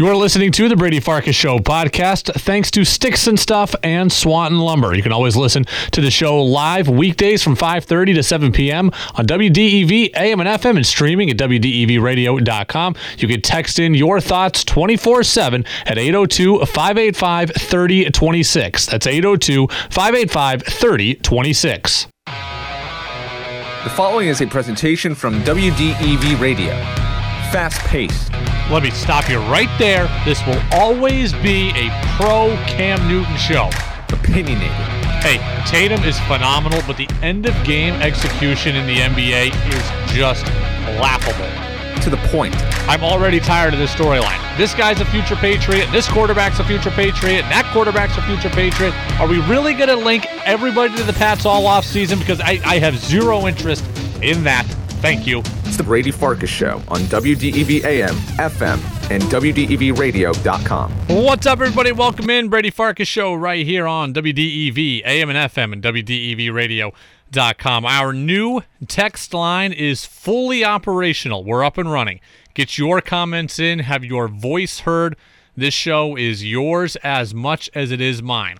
You are listening to the Brady Farkas Show podcast thanks to Sticks and Stuff and Swanton Lumber. You can always listen to the show live weekdays from 5:30 to 7 p.m. on WDEV AM and FM and streaming at WDEVradio.com. You can text in your thoughts 24/7 at 802-585-3026. That's 802-585-3026. The following is a presentation from WDEV Radio. Fast paced. Let me stop you right there. This will always be a pro Cam Newton show. Opinionated. Hey, Tatum is phenomenal, but the end of game execution in the NBA is just laughable. To the point. I'm already tired of this storyline. This guy's a future Patriot. This quarterback's a future Patriot. And that quarterback's a future Patriot. Are we really going to link everybody to the Pats all off season? Because I, I have zero interest in that. Thank you. The Brady Farkas Show on WDEV AM, FM, and WDEVradio.com. What's up, everybody? Welcome in. Brady Farkas Show right here on WDEV AM and FM and WDEVradio.com. Our new text line is fully operational. We're up and running. Get your comments in, have your voice heard. This show is yours as much as it is mine.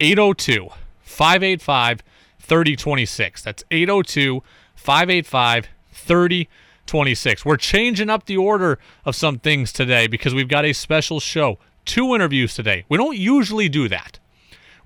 802 585 3026. That's 802 585 3026. We're changing up the order of some things today because we've got a special show. Two interviews today. We don't usually do that.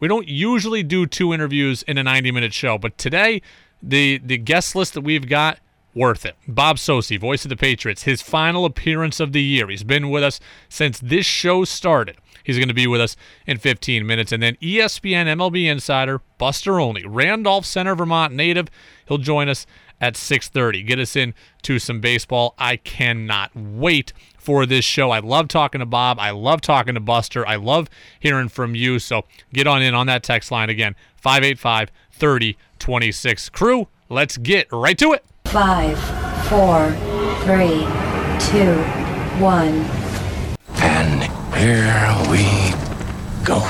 We don't usually do two interviews in a 90 minute show, but today, the, the guest list that we've got, worth it. Bob Socci, voice of the Patriots, his final appearance of the year. He's been with us since this show started. He's going to be with us in 15 minutes. And then ESPN MLB insider, Buster Olney, Randolph Center, Vermont native. He'll join us at 6:30. Get us in to some baseball. I cannot wait for this show. I love talking to Bob. I love talking to Buster. I love hearing from you. So get on in on that text line again. 585-3026. Crew, let's get right to it. Five, four, three, two, one. And here we go.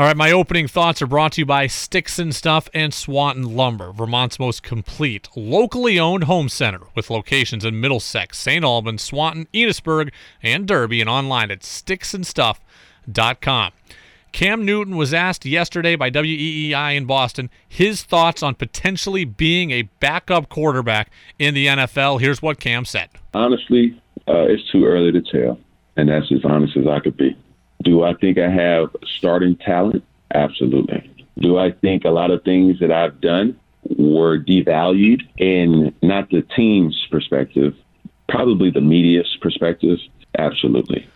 All right, my opening thoughts are brought to you by Sticks and Stuff and Swanton Lumber, Vermont's most complete, locally owned home center with locations in Middlesex, St. Albans, Swanton, Enosburg, and Derby, and online at sticksandstuff.com. Cam Newton was asked yesterday by WEEI in Boston his thoughts on potentially being a backup quarterback in the NFL. Here's what Cam said. Honestly, uh, it's too early to tell, and that's as honest as I could be. Do I think I have starting talent? Absolutely. Do I think a lot of things that I've done were devalued in not the team's perspective, probably the media's perspective? Absolutely.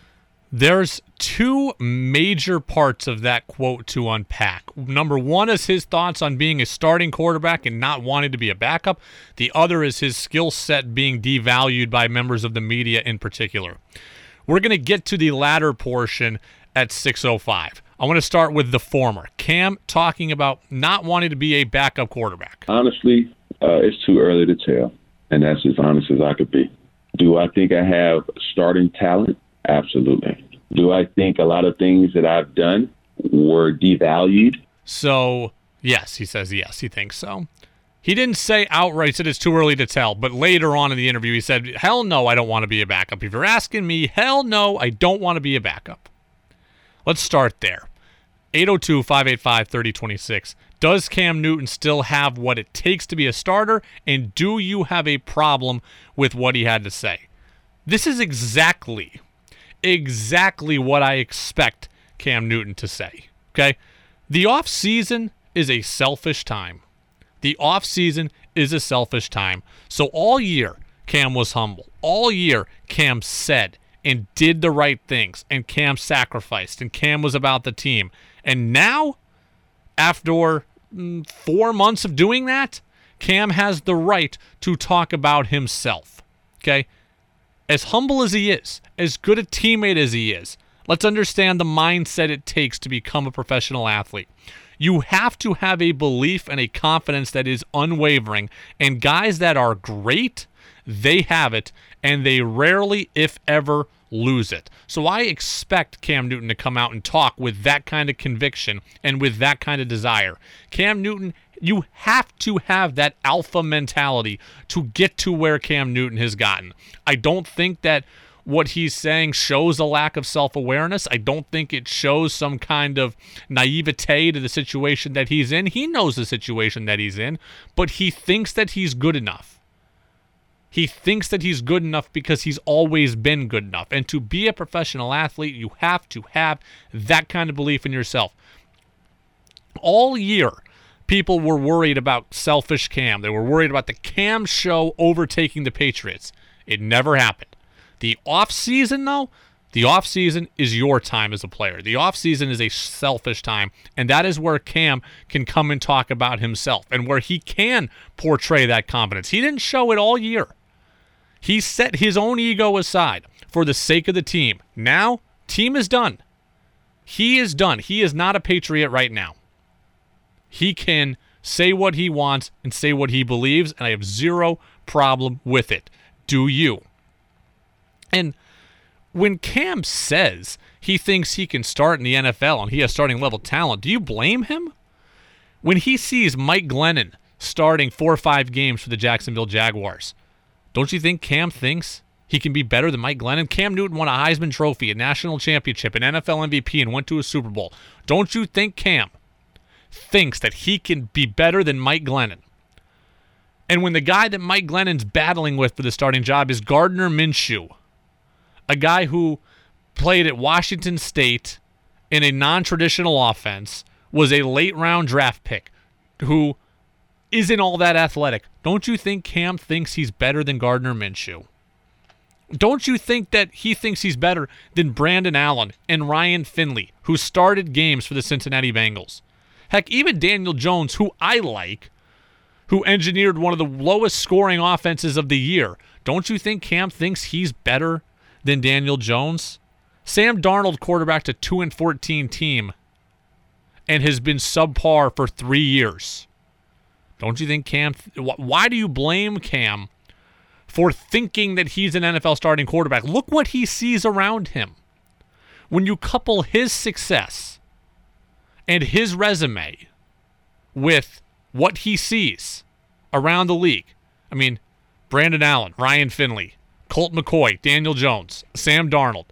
There's two major parts of that quote to unpack. Number one is his thoughts on being a starting quarterback and not wanting to be a backup. The other is his skill set being devalued by members of the media in particular. We're going to get to the latter portion at 6:05. I want to start with the former. Cam talking about not wanting to be a backup quarterback. Honestly, uh, it's too early to tell, and that's as honest as I could be. Do I think I have starting talent? Absolutely. Do I think a lot of things that I've done were devalued? So, yes, he says yes, he thinks so. He didn't say outright, he said it's too early to tell, but later on in the interview, he said, Hell no, I don't want to be a backup. If you're asking me, hell no, I don't want to be a backup. Let's start there. 802 585 3026. Does Cam Newton still have what it takes to be a starter? And do you have a problem with what he had to say? This is exactly, exactly what I expect Cam Newton to say. Okay? The off season is a selfish time. The off season is a selfish time. So all year, Cam was humble. All year, Cam said and did the right things, and Cam sacrificed, and Cam was about the team. And now, after mm, four months of doing that, Cam has the right to talk about himself. Okay? As humble as he is, as good a teammate as he is, let's understand the mindset it takes to become a professional athlete. You have to have a belief and a confidence that is unwavering. And guys that are great, they have it, and they rarely, if ever, lose it. So I expect Cam Newton to come out and talk with that kind of conviction and with that kind of desire. Cam Newton, you have to have that alpha mentality to get to where Cam Newton has gotten. I don't think that what he's saying shows a lack of self awareness. I don't think it shows some kind of naivete to the situation that he's in. He knows the situation that he's in, but he thinks that he's good enough. He thinks that he's good enough because he's always been good enough. And to be a professional athlete, you have to have that kind of belief in yourself. All year, people were worried about selfish Cam. They were worried about the Cam show overtaking the Patriots. It never happened. The offseason, though, the offseason is your time as a player. The offseason is a selfish time, and that is where Cam can come and talk about himself and where he can portray that confidence. He didn't show it all year. He set his own ego aside for the sake of the team. Now, team is done. He is done. He is not a Patriot right now. He can say what he wants and say what he believes, and I have zero problem with it. Do you? And when Cam says he thinks he can start in the NFL and he has starting level talent, do you blame him? When he sees Mike Glennon starting four or five games for the Jacksonville Jaguars, don't you think Cam thinks he can be better than Mike Glennon? Cam Newton won a Heisman Trophy, a national championship, an NFL MVP, and went to a Super Bowl. Don't you think Cam thinks that he can be better than Mike Glennon? And when the guy that Mike Glennon's battling with for the starting job is Gardner Minshew, a guy who played at Washington State in a non traditional offense, was a late round draft pick, who isn't all that athletic. Don't you think Cam thinks he's better than Gardner Minshew? Don't you think that he thinks he's better than Brandon Allen and Ryan Finley, who started games for the Cincinnati Bengals? Heck, even Daniel Jones, who I like, who engineered one of the lowest scoring offenses of the year. Don't you think Cam thinks he's better than Daniel Jones? Sam Darnold quarterbacked a 2 and 14 team and has been subpar for 3 years. Don't you think Cam why do you blame Cam for thinking that he's an NFL starting quarterback? Look what he sees around him. When you couple his success and his resume with what he sees around the league. I mean, Brandon Allen, Ryan Finley, Colt McCoy, Daniel Jones, Sam Darnold.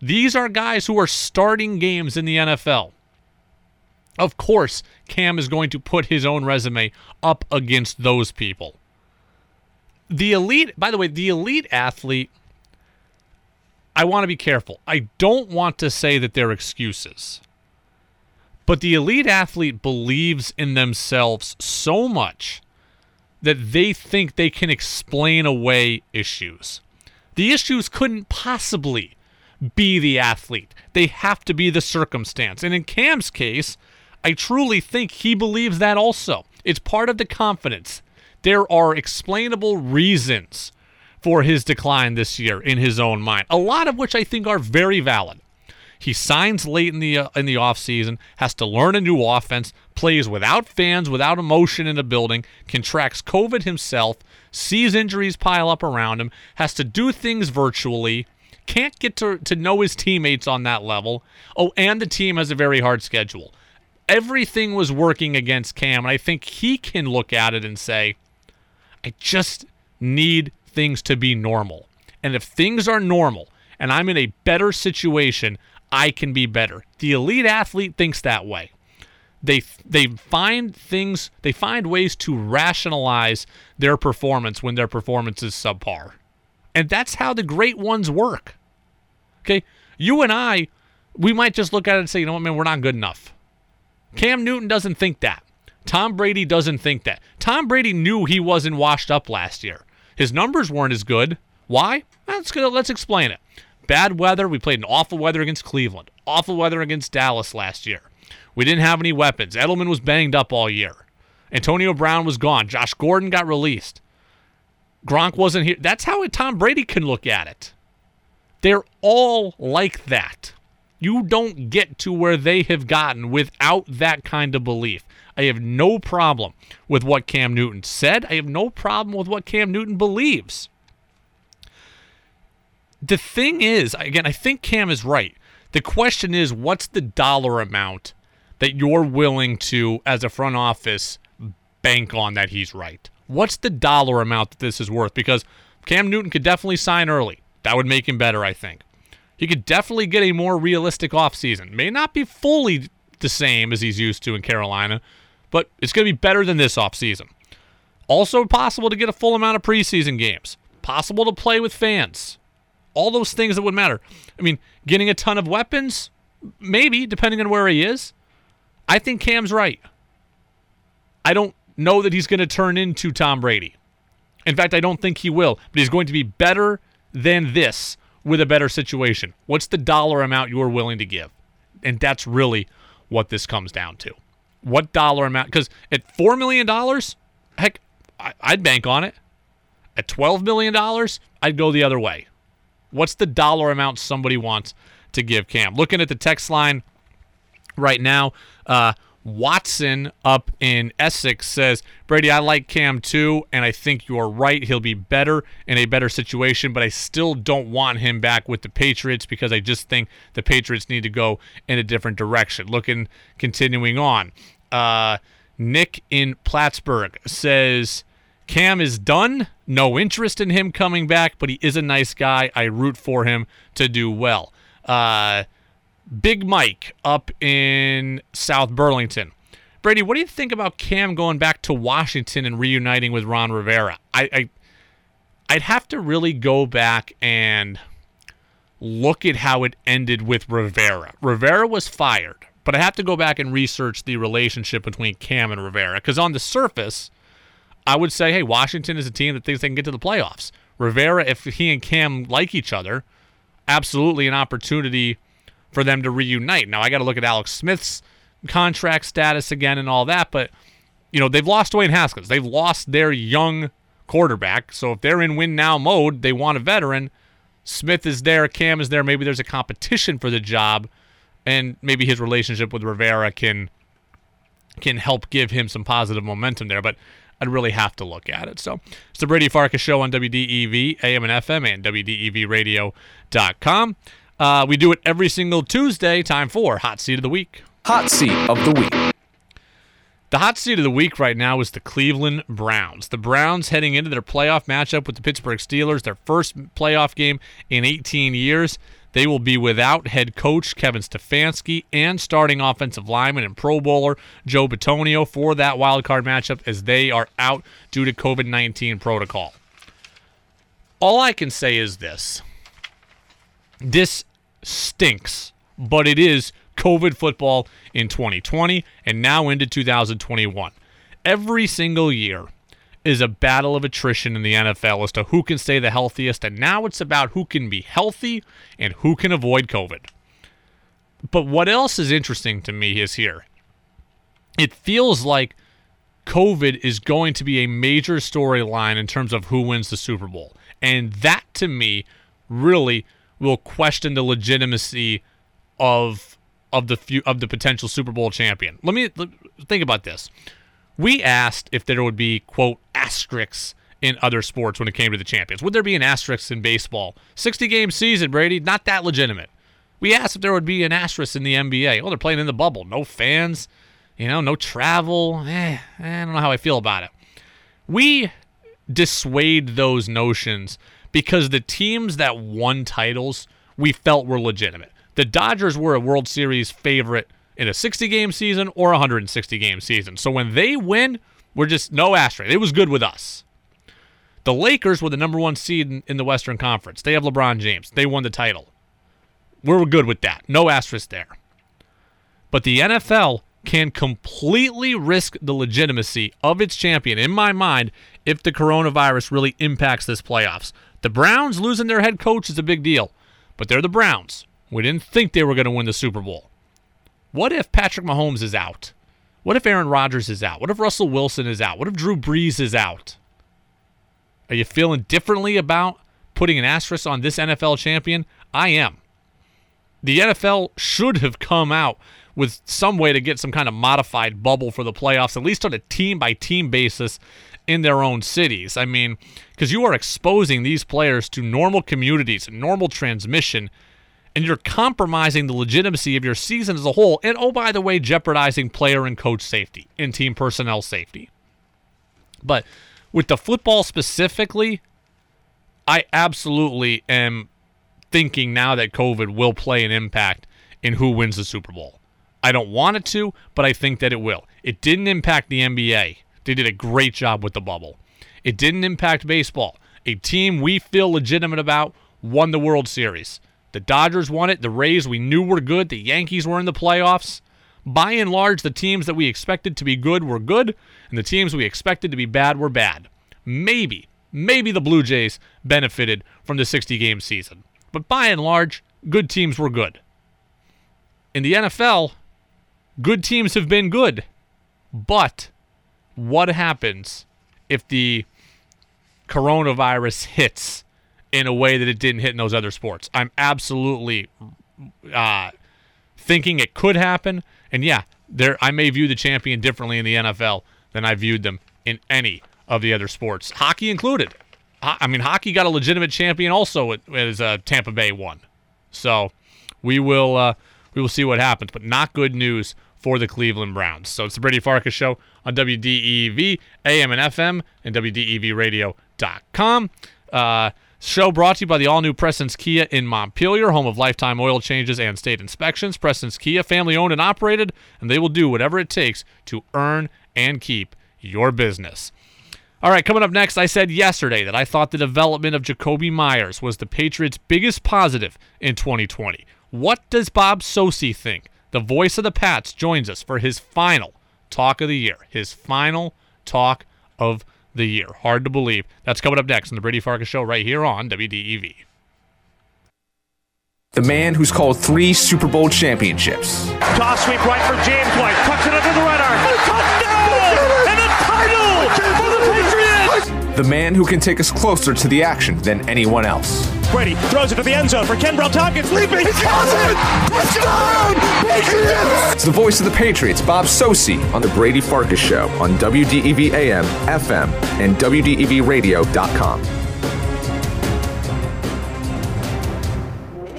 These are guys who are starting games in the NFL. Of course, Cam is going to put his own resume up against those people. The elite, by the way, the elite athlete, I want to be careful. I don't want to say that they're excuses. But the elite athlete believes in themselves so much that they think they can explain away issues. The issues couldn't possibly be the athlete, they have to be the circumstance. And in Cam's case, I truly think he believes that also. It's part of the confidence. There are explainable reasons for his decline this year in his own mind, a lot of which I think are very valid. He signs late in the uh, in the offseason, has to learn a new offense, plays without fans, without emotion in the building, contracts COVID himself, sees injuries pile up around him, has to do things virtually, can't get to, to know his teammates on that level. Oh, and the team has a very hard schedule. Everything was working against Cam, and I think he can look at it and say, I just need things to be normal. And if things are normal and I'm in a better situation, I can be better. The elite athlete thinks that way. They they find things, they find ways to rationalize their performance when their performance is subpar. And that's how the great ones work. Okay? You and I, we might just look at it and say, you know what, man, we're not good enough. Cam Newton doesn't think that. Tom Brady doesn't think that. Tom Brady knew he wasn't washed up last year. His numbers weren't as good. Why? Let's let's explain it. Bad weather. We played in awful weather against Cleveland, awful weather against Dallas last year. We didn't have any weapons. Edelman was banged up all year. Antonio Brown was gone. Josh Gordon got released. Gronk wasn't here. That's how Tom Brady can look at it. They're all like that. You don't get to where they have gotten without that kind of belief. I have no problem with what Cam Newton said. I have no problem with what Cam Newton believes the thing is, again, I think Cam is right. The question is, what's the dollar amount that you're willing to, as a front office, bank on that he's right? What's the dollar amount that this is worth? Because Cam Newton could definitely sign early. That would make him better, I think. He could definitely get a more realistic offseason. May not be fully the same as he's used to in Carolina, but it's going to be better than this offseason. Also possible to get a full amount of preseason games. Possible to play with fans. All those things that would matter. I mean, getting a ton of weapons, maybe, depending on where he is. I think Cam's right. I don't know that he's going to turn into Tom Brady. In fact, I don't think he will, but he's going to be better than this with a better situation. What's the dollar amount you're willing to give? And that's really what this comes down to. What dollar amount? Because at $4 million, heck, I'd bank on it. At $12 million, I'd go the other way. What's the dollar amount somebody wants to give Cam? Looking at the text line right now, uh, Watson up in Essex says, Brady, I like Cam too, and I think you're right. He'll be better in a better situation, but I still don't want him back with the Patriots because I just think the Patriots need to go in a different direction. Looking, continuing on. Uh, Nick in Plattsburgh says, Cam is done. No interest in him coming back, but he is a nice guy. I root for him to do well. Uh, Big Mike up in South Burlington. Brady, what do you think about Cam going back to Washington and reuniting with Ron Rivera? I, I I'd have to really go back and look at how it ended with Rivera. Rivera was fired, but I have to go back and research the relationship between Cam and Rivera because on the surface, I would say, hey, Washington is a team that thinks they can get to the playoffs. Rivera, if he and Cam like each other, absolutely an opportunity for them to reunite. Now I got to look at Alex Smith's contract status again and all that, but you know they've lost Dwayne Haskins. They've lost their young quarterback. So if they're in win now mode, they want a veteran. Smith is there, Cam is there. Maybe there's a competition for the job, and maybe his relationship with Rivera can can help give him some positive momentum there. But I'd really have to look at it. So it's the Brady Farkas Show on WDEV, AM and FM, and WDEVradio.com. Uh, we do it every single Tuesday. Time for Hot Seat of the Week. Hot Seat of the Week. The hot seat of the week right now is the Cleveland Browns. The Browns heading into their playoff matchup with the Pittsburgh Steelers, their first playoff game in 18 years. They will be without head coach Kevin Stefanski and starting offensive lineman and Pro Bowler Joe Bitonio for that wild card matchup as they are out due to COVID 19 protocol. All I can say is this this stinks, but it is COVID football in 2020 and now into 2021. Every single year is a battle of attrition in the NFL as to who can stay the healthiest, and now it's about who can be healthy and who can avoid COVID. But what else is interesting to me is here. It feels like COVID is going to be a major storyline in terms of who wins the Super Bowl. And that to me really will question the legitimacy of of the few, of the potential Super Bowl champion. Let me think about this. We asked if there would be quote asterisks in other sports when it came to the champions. Would there be an asterisk in baseball? 60 game season, Brady, not that legitimate. We asked if there would be an asterisk in the NBA. Oh, they're playing in the bubble. No fans, you know, no travel. Eh, I don't know how I feel about it. We dissuade those notions because the teams that won titles we felt were legitimate. The Dodgers were a World Series favorite in a 60 game season or a 160 game season. So when they win, we're just no asterisk. It was good with us. The Lakers were the number one seed in, in the Western Conference. They have LeBron James. They won the title. We're good with that. No asterisk there. But the NFL can completely risk the legitimacy of its champion, in my mind, if the coronavirus really impacts this playoffs. The Browns losing their head coach is a big deal, but they're the Browns. We didn't think they were going to win the Super Bowl. What if Patrick Mahomes is out? What if Aaron Rodgers is out? What if Russell Wilson is out? What if Drew Brees is out? Are you feeling differently about putting an asterisk on this NFL champion? I am. The NFL should have come out with some way to get some kind of modified bubble for the playoffs, at least on a team by team basis, in their own cities. I mean, because you are exposing these players to normal communities normal transmission, and you're compromising the legitimacy of your season as a whole. And oh, by the way, jeopardizing player and coach safety and team personnel safety. But with the football specifically, I absolutely am thinking now that COVID will play an impact in who wins the Super Bowl. I don't want it to, but I think that it will. It didn't impact the NBA. They did a great job with the bubble. It didn't impact baseball. A team we feel legitimate about won the World Series. The Dodgers won it. The Rays we knew were good. The Yankees were in the playoffs. By and large, the teams that we expected to be good were good, and the teams we expected to be bad were bad. Maybe, maybe the Blue Jays benefited from the 60 game season. But by and large, good teams were good. In the NFL, good teams have been good. But what happens if the coronavirus hits in a way that it didn't hit in those other sports? I'm absolutely uh, thinking it could happen. And yeah, there I may view the champion differently in the NFL than I viewed them in any of the other sports, hockey included. I mean, hockey got a legitimate champion also as uh, Tampa Bay won. So we will uh, we will see what happens, but not good news for the Cleveland Browns. So it's the Brady Farkas Show on WDEV, AM and FM, and WDEVradio.com. Uh, show brought to you by the all-new Preston's Kia in Montpelier, home of lifetime oil changes and state inspections. Preston's Kia, family-owned and operated, and they will do whatever it takes to earn and keep your business. All right, coming up next, I said yesterday that I thought the development of Jakobi Meyers was the Patriots' biggest positive in 2020. What does Bob Socci think? The voice of the Pats joins us for his final talk of the year. His final talk of the year. Hard to believe. That's coming up next on the Brady Farkas Show right here on WDEV. The man who's called three Super Bowl championships. Toss sweep right for James White. Tucks it under the right The man who can take us closer to the action than anyone else. Brady throws it to the end zone for Kenbrell Thompkins. Leaping. He got it! Touchdown! Patriots! It's the voice of the Patriots, Bob Socci, on the Brady Farkas Show on WDEV AM, FM, and WDEVradio.com.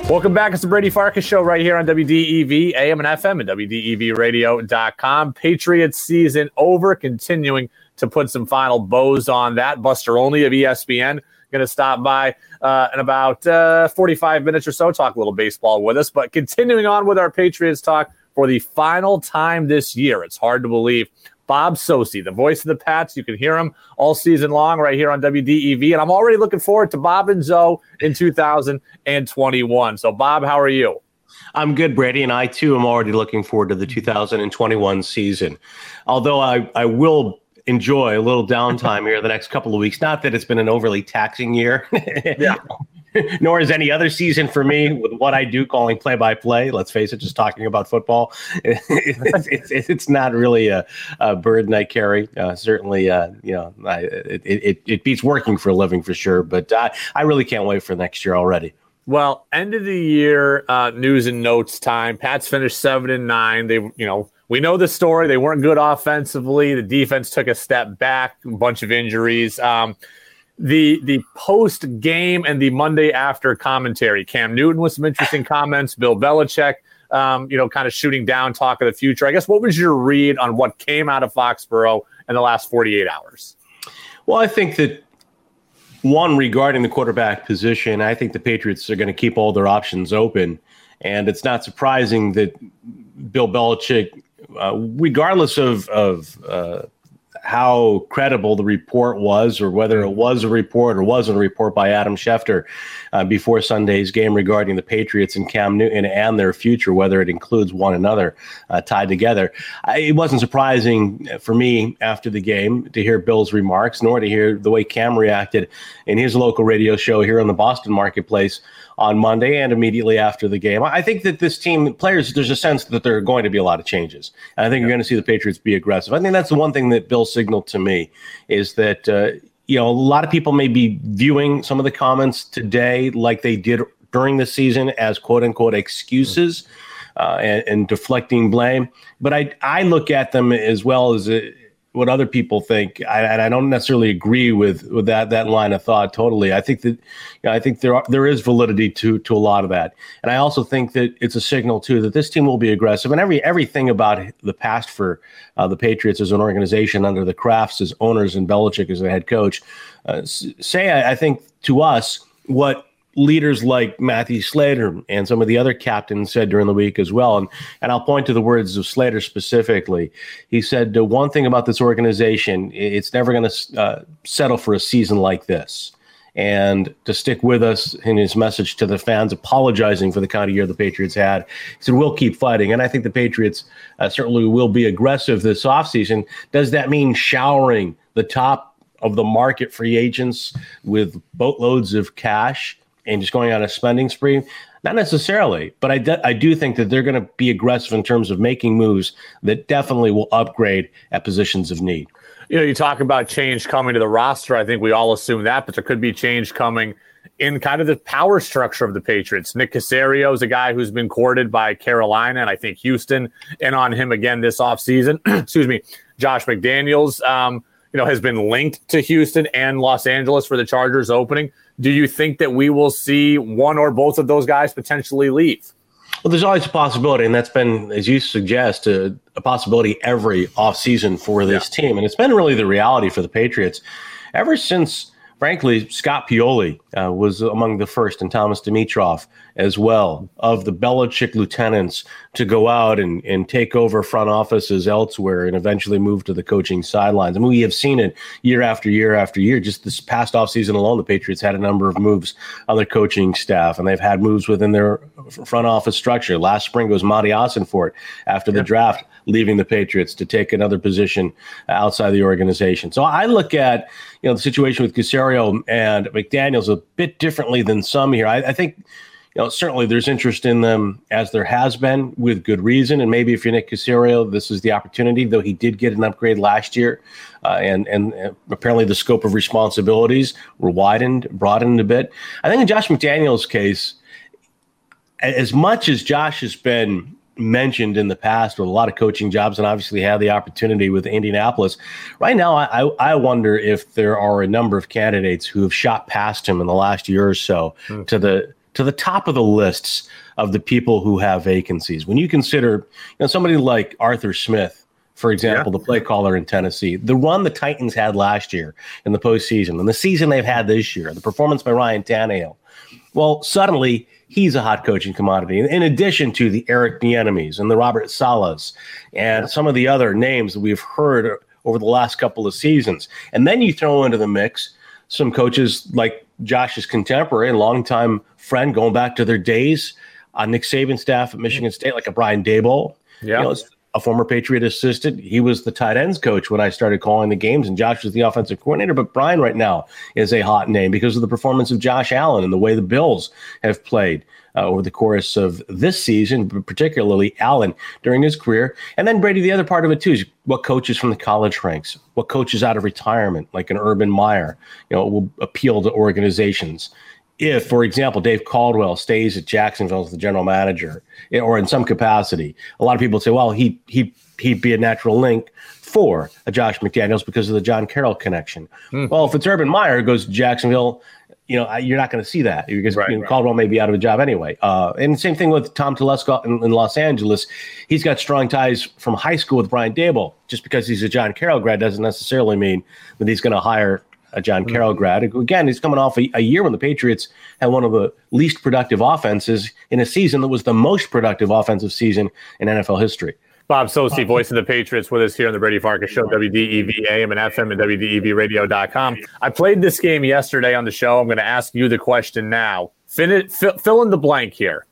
Welcome back. It's the Brady Farkas Show right here on WDEV, AM and FM, and WDEVradio.com. Patriots season over, continuing to put some final bows on that. Buster Olney of ESPN going to stop by uh, in about uh, 45 minutes or so, talk a little baseball with us. But continuing on with our Patriots talk for the final time this year. It's hard to believe. Bob Socci, the voice of the Pats. You can hear him all season long right here on WDEV. And I'm already looking forward to Bob and Zoe in 2021. So, Bob, how are you? I'm good, Brady, and I too am already looking forward to the 2021 season. Although I, I will enjoy a little downtime here the next couple of weeks. Not that it's been an overly taxing year. yeah. Nor is any other season for me with what I do calling play by play. Let's face it, just talking about football. it's, it's, it's, not really a, a, burden I carry. Uh, certainly, uh, you know, I, it, it, it, beats working for a living for sure. But I, I really can't wait for next year already. Well, end of the year uh, news and notes time. Pats finished seven and nine. They, you know, we know the story. They weren't good offensively. The defense took a step back, a bunch of injuries. Um, the the post game and the Monday after commentary. Cam Newton with some interesting comments. Bill Belichick, um, you know, kind of shooting down talk of the future. I guess what was your read on what came out of Foxborough in the last 48 hours? Well, I think that one regarding the quarterback position, I think the Patriots are going to keep all their options open, and it's not surprising that Bill Belichick uh, regardless of of uh, how credible the report was, or whether it was a report or wasn't a report by Adam Schefter uh, before Sunday's game regarding the Patriots and Cam Newton and their future, whether it includes one another uh, tied together. I, it wasn't surprising for me after the game to hear Bill's remarks, nor to hear the way Cam reacted in his local radio show here in the Boston marketplace on Monday and immediately after the game. I think that this team, players, there's a sense that there are going to be a lot of changes. And I think yeah. you're going to see the Patriots be aggressive. I think that's the one thing that Bill signaled to me is that, uh, you know, a lot of people may be viewing some of the comments today like they did during the season as quote unquote excuses. Uh, and, and, deflecting blame, but I I look at them as well as a, what other people think, I, and I don't necessarily agree with with that that line of thought totally. I think that you know, I think there are, there is validity to to a lot of that, and I also think that it's a signal too that this team will be aggressive. And every everything about the past for uh, the Patriots as an organization under the Krafts as owners and Belichick as the head coach, uh, say I, I think to us what leaders like Matthew Slater and some of the other captains said during the week as well. And, and I'll point to the words of Slater specifically. He said, one thing about this organization, it's never going to uh, settle for a season like this. And to stick with us in his message to the fans, apologizing for the kind of year the Patriots had, he said, We'll keep fighting. And I think the Patriots uh, certainly will be aggressive this offseason. Does that mean showering the top of the market free agents with boatloads of cash? And just going on a spending spree? Not necessarily, but I, de- I do think that they're going to be aggressive in terms of making moves that definitely will upgrade at positions of need. You know, you talk about change coming to the roster. I think we all assume that, but there could be change coming in kind of the power structure of the Patriots. Nick Caserio is a guy who's been courted by Carolina and I think Houston, and on him again this offseason. Excuse me. Josh McDaniels, um, you know, has been linked to Houston and Los Angeles for the Chargers opening. Do you think that we will see one or both of those guys potentially leave? Well, there's always a possibility, and that's been, as you suggest, a, a possibility every offseason for this yeah. team. And it's been really the reality for the Patriots ever since frankly, Scott Pioli uh, was among the first, and Thomas Dimitroff as well, of the Belichick lieutenants to go out and, and take over front offices elsewhere and eventually move to the coaching sidelines. I mean, we have seen it year after year after year. Just this past offseason alone, the Patriots had a number of moves on their coaching staff, and they've had moves within their front office structure. Last spring was Monti Ossenfort after the draft leaving the Patriots to take another position outside the organization. So I look at you know the situation with Caserio and McDaniels a bit differently than some here. I, I think you know, certainly there's interest in them as there has been with good reason. And maybe if you're Nick Caserio, this is the opportunity, though he did get an upgrade last year. Uh, and, and uh, apparently the scope of responsibilities were widened, broadened a bit. I think in Josh McDaniels' case, as much as Josh has been mentioned in the past with a lot of coaching jobs and obviously had the opportunity with Indianapolis. Right now, I, I wonder if there are a number of candidates who have shot past him in the last year or so mm. to the to the top of the lists of the people who have vacancies. When you consider, you know, somebody like Arthur Smith, for example, yeah. the play caller in Tennessee, the run the Titans had last year in the postseason, and the season they've had this year, the performance by Ryan Tannehill. Well, suddenly he's a hot coaching commodity. In addition to the Eric Bieniemys and the Robert Salehs and some of the other names that we've heard over the last couple of seasons, and then you throw into the mix some coaches like Josh's contemporary and longtime friend, going back to their days on Nick Saban staff at Michigan State, like a Brian Daboll. Yeah. You know, a former Patriot assistant. He was the tight ends coach when I started calling the games, and Josh was the offensive coordinator. But Brian right now is a hot name because of the performance of Josh Allen and the way the Bills have played. Uh, over the course of this season, particularly Allen during his career. And then Brady, the other part of it too is what coaches from the college ranks, what coaches out of retirement, like an Urban Meyer, you know, will appeal to organizations if, for example, Dave Caldwell stays at Jacksonville as the general manager, eh, or in some capacity, a lot of people say, well, he he he'd be a natural link for a Josh McDaniels because of the John Carroll connection. Mm. Well, if it's Urban Meyer goes to Jacksonville, you know you're not going to see that because right, you know, right. Caldwell may be out of a job anyway. Uh, and same thing with Tom Telesco in, in, Los Angeles. He's got strong ties from high school with Brian Daboll. Just because he's a John Carroll grad doesn't necessarily mean that he's going to hire a John Carroll mm-hmm. grad. Again, he's coming off a, a, year when the Patriots had one of the least productive offenses in a season that was the most productive offensive season in NFL history. Bob Socci, voice of the Patriots, with us here on the Brady Farkas Show, WDEV AM and FM and WDEVradio.com. I played this game yesterday on the show. I'm going to ask you the question now. Fin- fill, fill in the blank here.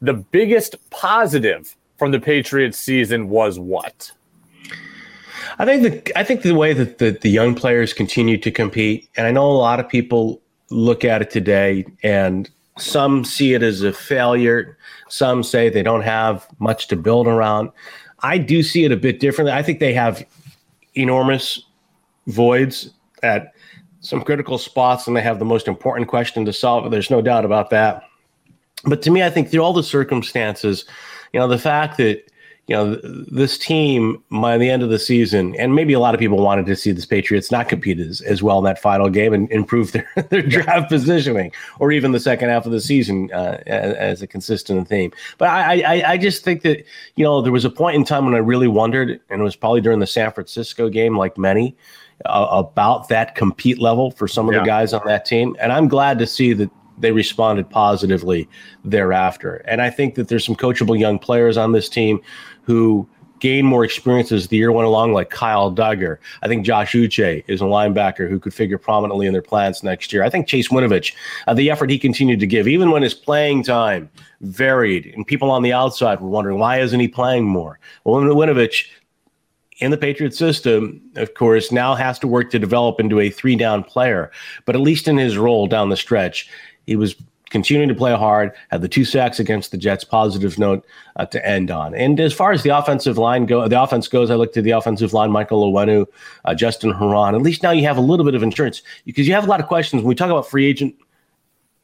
The biggest positive from the Patriots season was what? I think the I think the way that the, the young players continue to compete, and I know a lot of people look at it today, and some see it as a failure. Some say they don't have much to build around. I do see it a bit differently. I think they have enormous voids at some critical spots, and they have the most important question to solve. There's no doubt about that. But to me, I think through all the circumstances, you know, the fact that you know, this team by the end of the season, and maybe a lot of people wanted to see this Patriots not compete as, as well in that final game and improve their, their draft positioning, or even the second half of the season uh, as, as, a consistent theme. But I, I, I just think that you know there was a point in time when I really wondered, and it was probably during the San Francisco game, like many, uh, about that compete level for some of yeah. the guys on that team. And I'm glad to see that they responded positively thereafter. And I think that there's some coachable young players on this team who gain more experience as the year went along, like Kyle Dugger. I think Josh Uche is a linebacker who could figure prominently in their plans next year. I think Chase Winovich, uh, the effort he continued to give, even when his playing time varied and people on the outside were wondering, why isn't he playing more? Well, Winovich, in the Patriot system, of course, now has to work to develop into a three down player. But at least in his role down the stretch, he was continuing to play hard, had the two sacks against the Jets, positive note uh, to end on. And as far as the offensive line go, the offense goes, I looked at the offensive line, Michael Onwenu, uh, Justin Herron. At least now you have a little bit of insurance because you have a lot of questions when we talk about free agent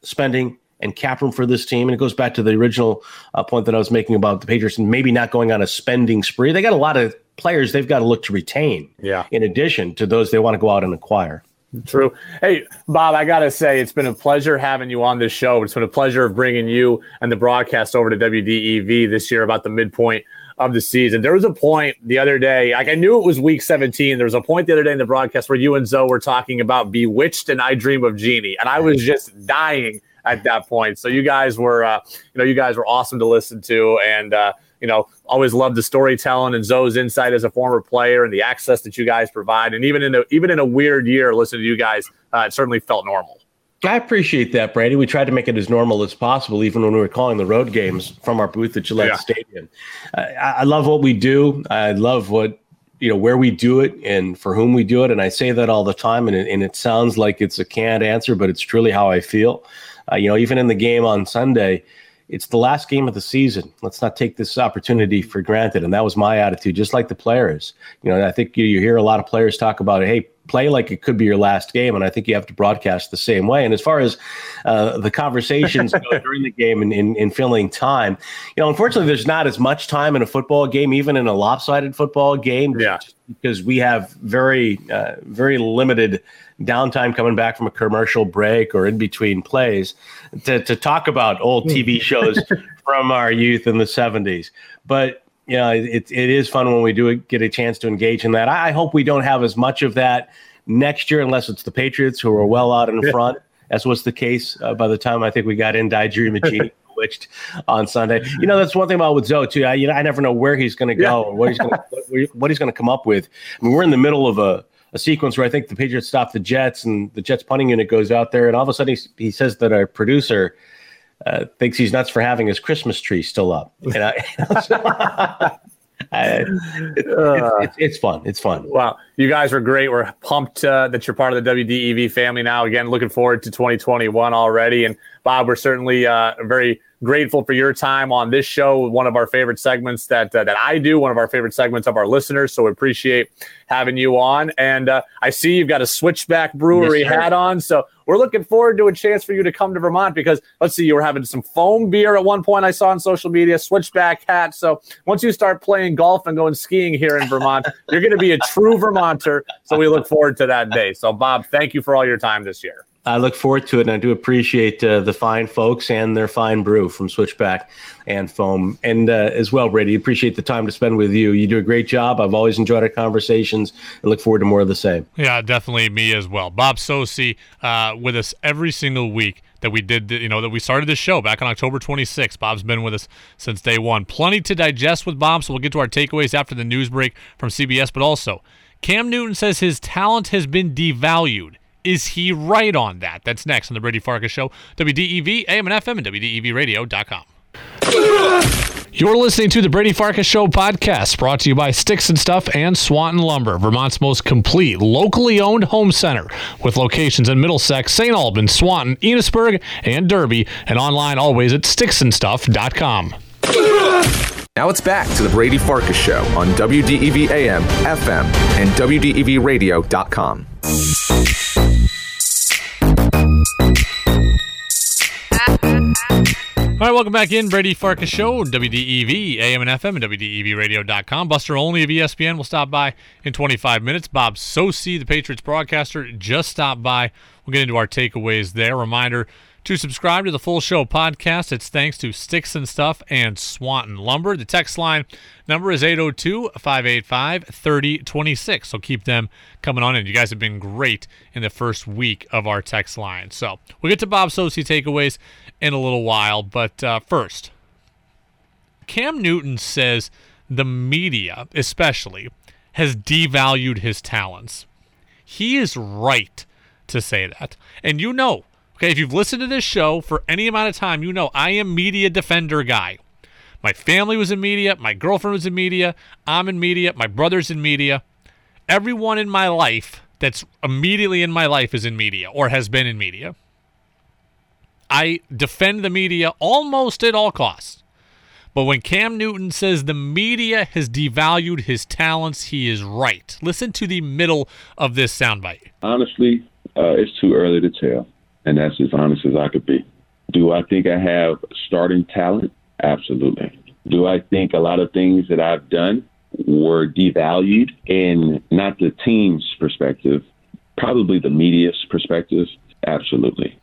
spending and cap room for this team. And it goes back to the original uh, point that I was making about the Patriots and maybe not going on a spending spree. They got a lot of players they've got to look to retain. Yeah. In addition to those they want to go out and acquire. True. Hey, Bob, I got to say, it's been a pleasure having you on this show. It's been a pleasure of bringing you and the broadcast over to WDEV this year about the midpoint of the season. There was a point the other day, like I knew it was week 17. There was a point the other day in the broadcast where you and Zoe were talking about Bewitched and I Dream of Jeannie. And I was just dying at that point. So you guys were, uh, you know, you guys were awesome to listen to. And, uh, you know, always love the storytelling and Zoe's insight as a former player and the access that you guys provide. And even in a even in a weird year, listening to you guys, uh, it certainly felt normal. I appreciate that, Brady. We tried to make it as normal as possible, even when we were calling the road games from our booth at Gillette yeah. Stadium. I, I love what we do. I love what you know where we do it and for whom we do it. And I say that all the time, and it, and it sounds like it's a canned answer, but it's truly how I feel. Uh, you know, even in the game on Sunday, it's the last game of the season. Let's not take this opportunity for granted. And that was my attitude, just like the players. You know, I think you, you hear a lot of players talk about, hey, play like it could be your last game. And I think you have to broadcast the same way. And as far as uh, the conversations during the game and in, in filling time, you know, unfortunately, there's not as much time in a football game, even in a lopsided football game. Yeah. Because we have very, uh, very limited downtime coming back from a commercial break or in between plays to, to talk about old TV shows from our youth in the 70s. But you know, it, it is fun when we do get a chance to engage in that. I hope we don't have as much of that next year, unless it's the Patriots who are well out in front, as was the case uh, by the time I think we got in Digery Magini. Switched on Sunday. You know, that's one thing about with Zoe too. I, you know, I never know where he's going to go yeah. or what he's going what he's going to come up with. I mean, we're in the middle of a a sequence where I think the Patriots stop the Jets and the Jets punting unit goes out there, and all of a sudden he, he says that our producer uh, thinks he's nuts for having his Christmas tree still up. And I, it, it, it's, it's fun. It's fun. Wow. You guys are great. We're pumped uh, that you're part of the WDEV family now. Again, looking forward to 2021 already. And Bob, we're certainly uh, very grateful for your time on this show. One of our favorite segments that uh, that I do. One of our favorite segments of our listeners. So we appreciate having you on. And uh, I see you've got a Switchback Brewery yes, hat on. So we're looking forward to a chance for you to come to Vermont because let's see, you were having some foam beer at one point. I saw on social media. Switchback hat. So once you start playing golf and going skiing here in Vermont, you're going to be a true Vermonter. So we look forward to that day. So Bob, thank you for all your time this year. I look forward to it, and I do appreciate uh, the fine folks and their fine brew from Switchback and Foam, and uh, as well, Brady. Appreciate the time to spend with you. You do a great job. I've always enjoyed our conversations, and look forward to more of the same. Yeah, definitely me as well. Bob Socci uh, with us every single week that we did, you know, that we started this show back on October 26th. Bob's been with us since day one. Plenty to digest with Bob, so we'll get to our takeaways after the news break from CBS, but also. Cam Newton says his talent has been devalued. Is he right on that? That's next on the Brady Farkas Show, WDEV, AM and FM, and WDEVradio.com. You're listening to the Brady Farkas Show podcast, brought to you by Sticks and Stuff and Swanton Lumber, Vermont's most complete locally owned home center, with locations in Middlesex, St. Albans, Swanton, Enosburg, and Derby, and online always at sticksandstuff.com. Now it's back to the Brady Farkas Show on WDEV AM, FM, and WDEVradio.com. All right, welcome back in. Brady Farkas Show, WDEV, AM and FM, and WDEVradio.com. Buster Olney of ESPN will stop by in 25 minutes. Bob Socci, the Patriots broadcaster, just stopped by. We'll get into our takeaways there. Reminder To subscribe to the full show podcast, it's thanks to Sticks and Stuff and Swanton Lumber. The text line number is 802 585 3026. So keep them coming on in. You guys have been great in the first week of our text line. So we'll get to Bob Socci takeaways in a little while. But uh, first, Cam Newton says the media, especially, has devalued his talents. He is right to say that. And you know, okay, if you've listened to this show for any amount of time, you know I am media defender guy. My family was in media, my girlfriend was in media, I'm in media, my brother's in media. Everyone in my life that's immediately in my life is in media or has been in media. I defend the media almost at all costs. But when Cam Newton says the media has devalued his talents, he is right. Listen to the middle of this soundbite. Honestly, uh, it's too early to tell, and that's as honest as I could be. Do I think I have starting talent? Absolutely. Do I think a lot of things that I've done were devalued in not the team's perspective, probably the media's perspective? Absolutely.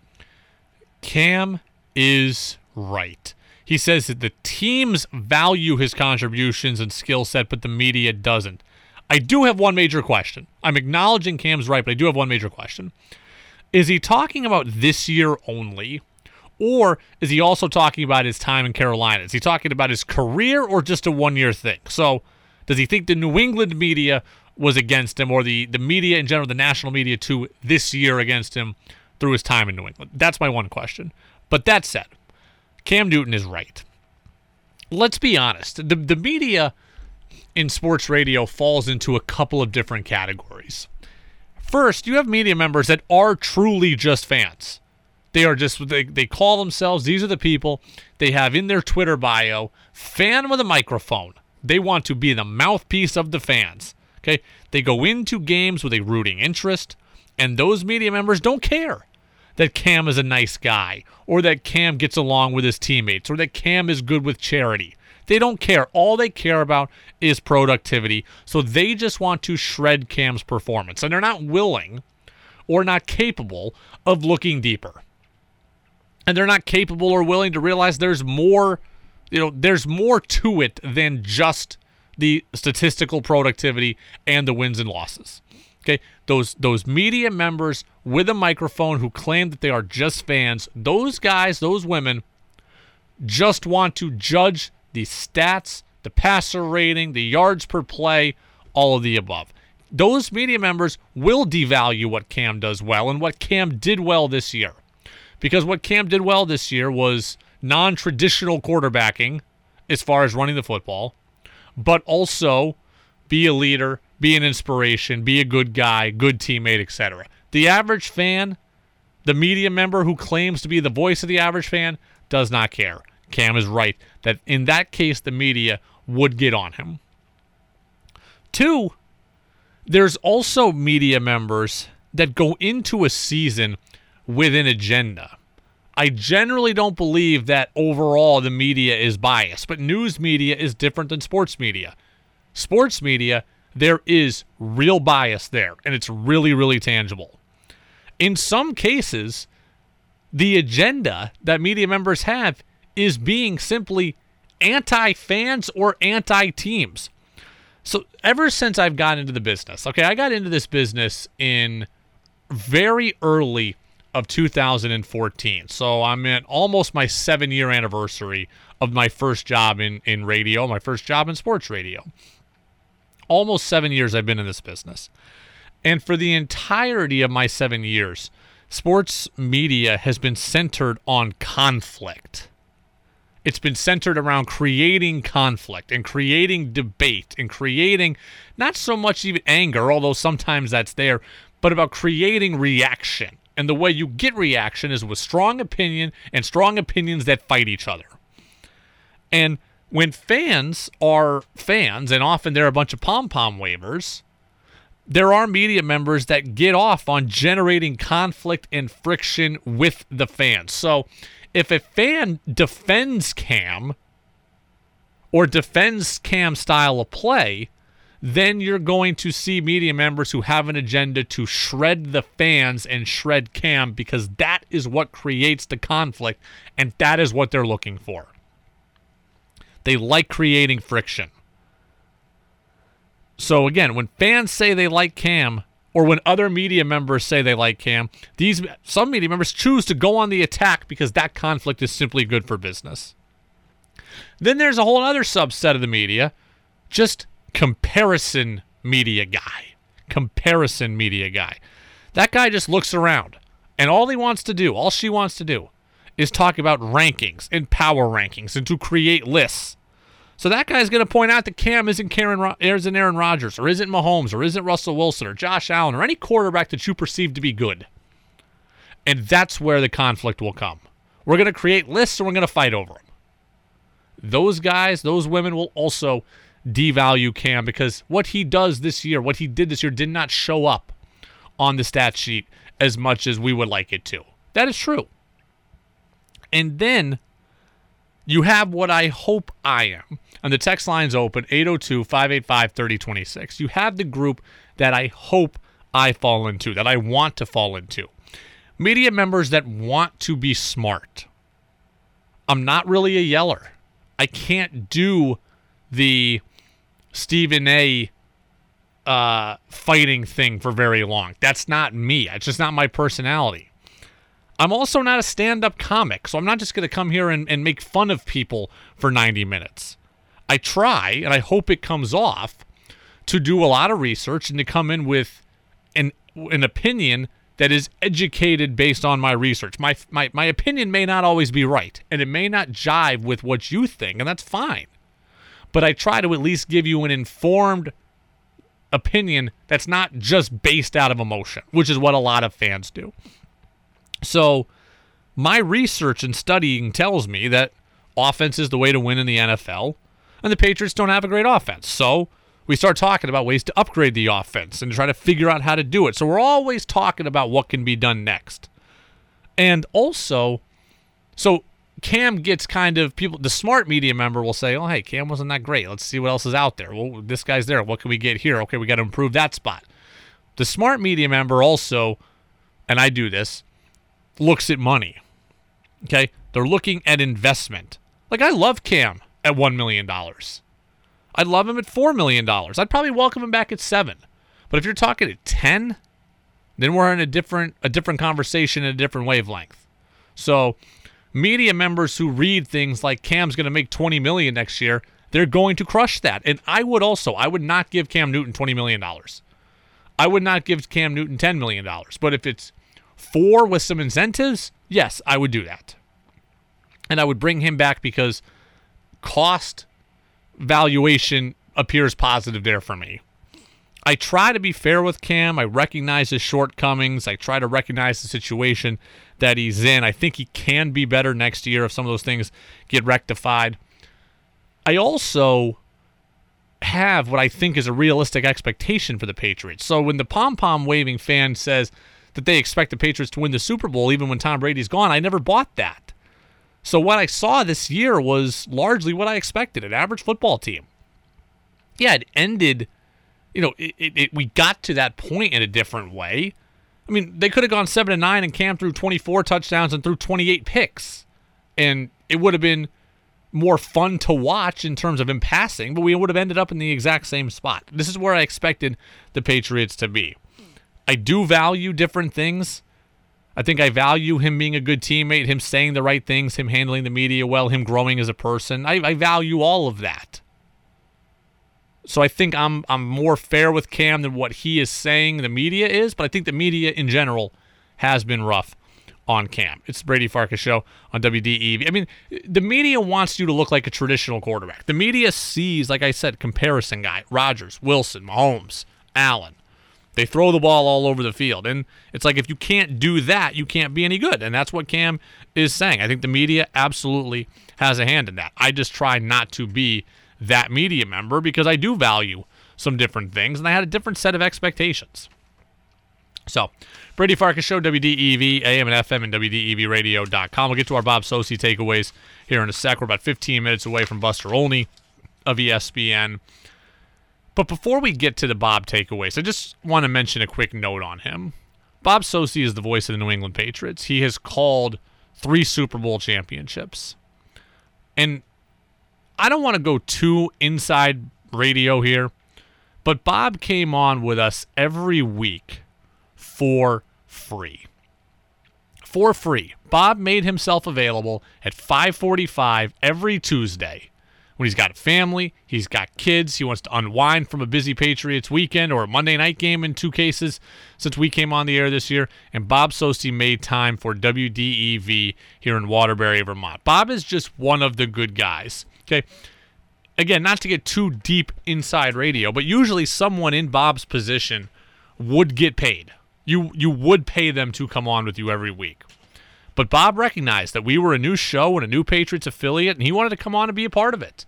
Cam is right. He says that the teams value his contributions and skill set, but the media doesn't. I do have one major question. I'm acknowledging Cam's right, but I do have one major question. Is he talking about this year only? Or is he also talking about his time in Carolina? Is he talking about his career or just a one year thing? So, does he think the New England media was against him or the, the media in general, the national media too, this year against him through his time in New England? That's my one question. But that said, Cam Newton is right. Let's be honest. The, the media in sports radio falls into a couple of different categories. First, you have media members that are truly just fans. They are just, they, they call themselves, these are the people they have in their Twitter bio, fan with a microphone. They want to be the mouthpiece of the fans. Okay? They go into games with a rooting interest, and those media members don't care that Cam is a nice guy, or that Cam gets along with his teammates, or that Cam is good with charity. They don't care. All they care about is productivity. So they just want to shred Cam's performance. And they're not willing or not capable of looking deeper. And they're not capable or willing to realize there's more, you know, there's more to it than just the statistical productivity and the wins and losses. Okay, those those media members with a microphone who claim that they are just fans, those guys, those women, just want to judge the stats, the passer rating, the yards per play, all of the above. Those media members will devalue what Cam does well and what Cam did well this year. Because what Cam did well this year was non traditional quarterbacking as far as running the football, but also be a leader, be an inspiration, be a good guy, good teammate, etc. The average fan, the media member who claims to be the voice of the average fan, does not care. Cam is right that in that case, the media would get on him. Two, there's also media members that go into a season with an agenda. I generally don't believe that overall the media is biased, but news media is different than sports media. Sports media, there is real bias there, and it's really, really tangible. In some cases, the agenda that media members have is being simply anti fans or anti teams. So, ever since I've gotten into the business, okay, I got into this business in very early of 2014. So, I'm at almost my seven year anniversary of my first job in, in radio, my first job in sports radio. Almost seven years I've been in this business. And for the entirety of my seven years, sports media has been centered on conflict. It's been centered around creating conflict and creating debate and creating not so much even anger, although sometimes that's there, but about creating reaction. And the way you get reaction is with strong opinion and strong opinions that fight each other. And when fans are fans, and often they're a bunch of pom pom wavers, there are media members that get off on generating conflict and friction with the fans. So if a fan defends Cam or defends Cam's style of play, then you're going to see media members who have an agenda to shred the fans and shred Cam because that is what creates the conflict and that is what they're looking for. They like creating friction. So again, when fans say they like Cam, or when other media members say they like Cam, these some media members choose to go on the attack because that conflict is simply good for business. Then there's a whole other subset of the media, just comparison media guy. Comparison media guy. That guy just looks around and all he wants to do, all she wants to do, is talk about rankings and power rankings and to create lists. So that guy's going to point out that Cam isn't Karen, isn't Aaron Rodgers, or isn't Mahomes, or isn't Russell Wilson, or Josh Allen, or any quarterback that you perceive to be good. And that's where the conflict will come. We're going to create lists and we're going to fight over them. Those guys, those women will also devalue Cam because what he does this year, what he did this year, did not show up on the stat sheet as much as we would like it to. That is true. And then you have what I hope I am. And the text line's open 802 585 3026. You have the group that I hope I fall into, that I want to fall into. Media members that want to be smart. I'm not really a yeller. I can't do the Stephen A. Uh, fighting thing for very long. That's not me. It's just not my personality. I'm also not a stand up comic, so I'm not just going to come here and, and make fun of people for 90 minutes. I try, and I hope it comes off, to do a lot of research and to come in with an, an opinion that is educated based on my research. My, my, my opinion may not always be right, and it may not jive with what you think, and that's fine. But I try to at least give you an informed opinion that's not just based out of emotion, which is what a lot of fans do. So, my research and studying tells me that offense is the way to win in the NFL, and the Patriots don't have a great offense. So, we start talking about ways to upgrade the offense and try to figure out how to do it. So, we're always talking about what can be done next. And also, so Cam gets kind of people, the smart media member will say, oh, hey, Cam wasn't that great. Let's see what else is out there. Well, this guy's there. What can we get here? Okay, we got to improve that spot. The smart media member also, and I do this, looks at money. Okay? They're looking at investment. Like, I love Cam at $1 million. I'd love him at $4 million. I'd probably welcome him back at 7 But if you're talking at 10 then we're in a different a different conversation in a different wavelength. So, media members who read things like Cam's going to make 20 million next year, they're going to crush that. And I would also, I would not give Cam Newton 20 million dollars. I would not give Cam Newton 10 million dollars. But if it's four with some incentives, yes, I would do that. And I would bring him back because cost valuation appears positive there for me. I try to be fair with Cam. I recognize his shortcomings. I try to recognize the situation that he's in. I think he can be better next year if some of those things get rectified. I also have what I think is a realistic expectation for the Patriots. So when the pom pom waving fan says that they expect the Patriots to win the Super Bowl even when Tom Brady's gone, I never bought that. So what I saw this year was largely what I expected an average football team. Yeah, it ended, you know, it, it, it, we got to that point in a different way. I mean, they could have gone 7 to 9 and Cam threw 24 touchdowns and threw 28 picks. And it would have been more fun to watch in terms of him passing, but we would have ended up in the exact same spot. This is where I expected the Patriots to be. I do value different things. I think I value him being a good teammate, him saying the right things, him handling the media well, him growing as a person. I, I value all of that. So I think I'm I'm more fair with Cam than what he is saying the media is, but I think the media in general has been rough on Cam. It's the Brady Farkas show on WDEV. I mean, the media wants you to look like a traditional quarterback. The media sees, like I said, comparison guy, Rodgers, Wilson, Mahomes, Allen. They throw the ball all over the field. And it's like if you can't do that, you can't be any good. And that's what Cam is saying. I think the media absolutely has a hand in that. I just try not to be that media member because I do value some different things and I had a different set of expectations. So, Brady Farkas Show, WDEV, AM and FM, and WDEVradio.com. We'll get to our Bob Socci takeaways here in a sec. We're about 15 minutes away from Buster Olney of ESPN. But before we get to the Bob takeaways, I just want to mention a quick note on him. Bob Socci is the voice of the New England Patriots. He has called three Super Bowl championships. And I don't want to go too inside radio here, but Bob came on with us every week for free. For free. Bob made himself available at 5:45 every Tuesday. When he's got a family, he's got kids, he wants to unwind from a busy Patriots weekend or a Monday night game in two cases since we came on the air this year, and Bob Socci made time for WDEV here in Waterbury, Vermont. Bob is just one of the good guys. Okay. Again, not to get too deep inside radio, but usually someone in Bob's position would get paid. You you would pay them to come on with you every week. But Bob recognized that we were a new show and a new Patriots affiliate, and he wanted to come on and be a part of it.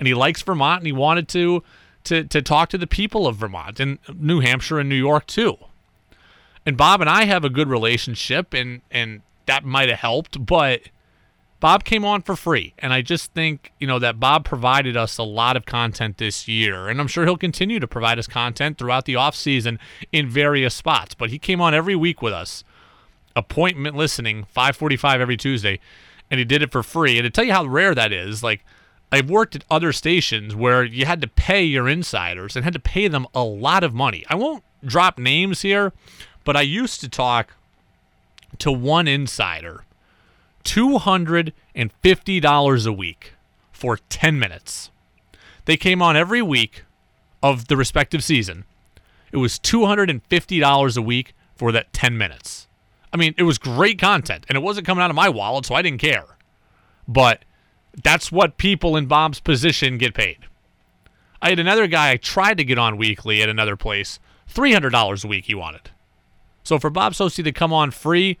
And he likes Vermont, and he wanted to to to talk to the people of Vermont and New Hampshire and New York too. And Bob and I have a good relationship, and and that might have helped, but Bob came on for free, and I just think you know that Bob provided us a lot of content this year, and I'm sure he'll continue to provide us content throughout the off season in various spots. But he came on every week with us, appointment listening, 5:45 every Tuesday, and he did it for free. And to tell you how rare that is, like I've worked at other stations where you had to pay your insiders and had to pay them a lot of money. I won't drop names here, but I used to talk to one insider $250 a week for 10 minutes. They came on every week of the respective season. It was $250 a week for that 10 minutes. I mean, it was great content, and it wasn't coming out of my wallet, so I didn't care. But that's what people in Bob's position get paid. I had another guy I tried to get on weekly at another place, $300 a week he wanted. So for Bob Socci to come on free,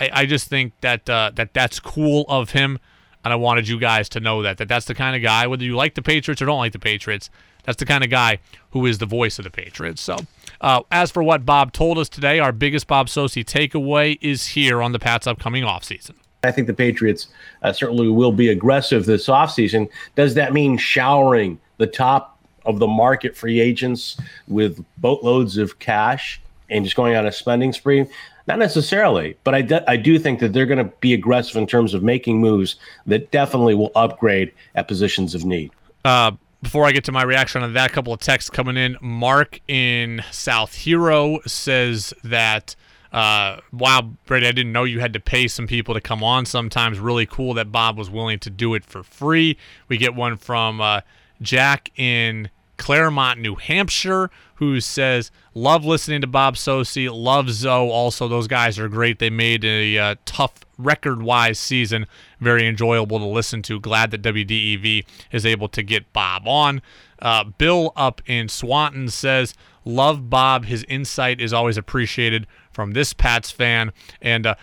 I, I just think that uh, that that's cool of him, and I wanted you guys to know that that that's the kind of guy. Whether you like the Patriots or don't like the Patriots, that's the kind of guy who is the voice of the Patriots. So, uh, as for what Bob told us today, our biggest Bob Socci takeaway is here on the Pats' upcoming offseason. I think the Patriots uh, certainly will be aggressive this offseason. Does that mean showering the top of the market free agents with boatloads of cash and just going on a spending spree? Not necessarily, but I, de- I do think that they're going to be aggressive in terms of making moves that definitely will upgrade at positions of need. Uh, before I get to my reaction on that, couple of texts coming in. Mark in South Hero says that, uh, wow, Brady, I didn't know you had to pay some people to come on sometimes. Really cool that Bob was willing to do it for free. We get one from uh, Jack in Claremont, New Hampshire, who says, Love listening to Bob Socci, love Zoe. Also, those guys are great. They made a uh, tough record wise season very enjoyable to listen to. Glad that WDEV is able to get Bob on. Uh, Bill up in Swanton says, Love Bob. His insight is always appreciated from this Pats fan. And, uh,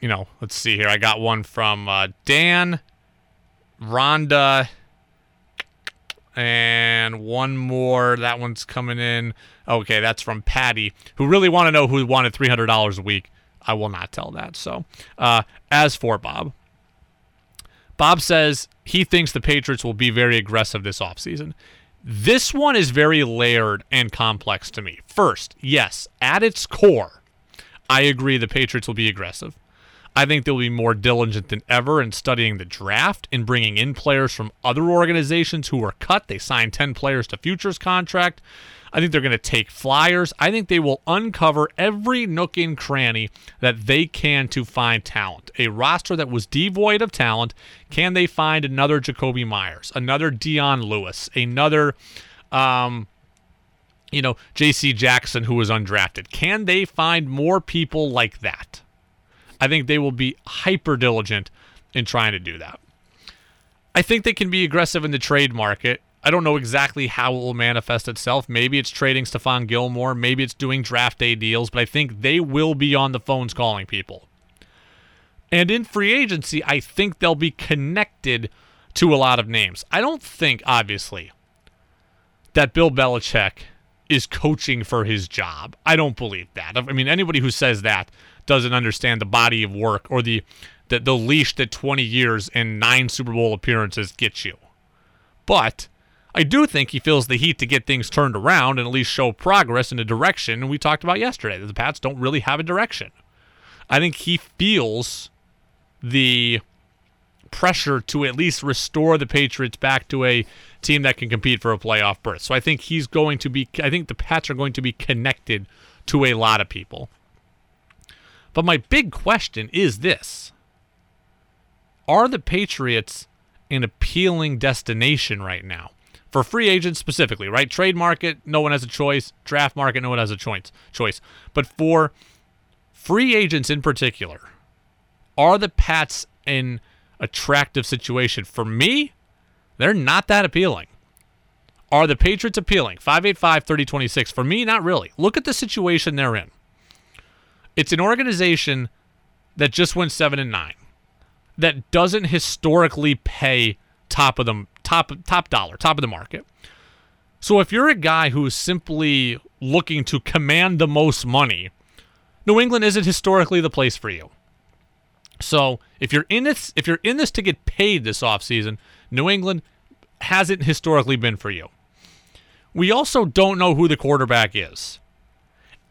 you know, let's see here. I got one from uh, Dan, Rhonda, and one more. That one's coming in. Okay, that's from Patty, who really want to know who wanted $300 a week. I will not tell that. So, uh, as for Bob, Bob says he thinks the Patriots will be very aggressive this offseason. This one is very layered and complex to me. First, yes, at its core, I agree the Patriots will be aggressive. I think they'll be more diligent than ever in studying the draft and bringing in players from other organizations who were cut. They signed 10 players to futures contract. I think they're going to take flyers. I think they will uncover every nook and cranny that they can to find talent. A roster that was devoid of talent, can they find another Jakobi Meyers, another Dion Lewis, another um, you know, JC Jackson who was undrafted? Can they find more people like that? I think they will be hyper diligent in trying to do that. I think they can be aggressive in the trade market. I don't know exactly how it will manifest itself. Maybe it's trading Stephon Gilmore. Maybe it's doing draft day deals, but I think they will be on the phones calling people. And in free agency, I think they'll be connected to a lot of names. I don't think, obviously, that Bill Belichick is coaching for his job. I don't believe that. I mean, anybody who says that doesn't understand the body of work or the the, the leash that 20 years and nine Super Bowl appearances get you. But I do think he feels the heat to get things turned around and at least show progress in a direction we talked about yesterday that the Pats don't really have a direction. I think he feels the pressure to at least restore the Patriots back to a team that can compete for a playoff berth. So I think he's going to be I think the Pats are going to be connected to a lot of people. But my big question is this. Are the Patriots an appealing destination right now? For free agents specifically, right? Trade market, no one has a choice. Draft market, no one has a choice. Choice. But for free agents in particular, are the Pats an attractive situation? For me, they're not that appealing. Are the Patriots appealing? 585 3026. For me, not really. Look at the situation they're in. It's an organization that just went 7 and 9 that doesn't historically pay top of the top top dollar, top of the market. So if you're a guy who's simply looking to command the most money, New England isn't historically the place for you. So if you're in this if you're in this to get paid this offseason, New England hasn't historically been for you. We also don't know who the quarterback is.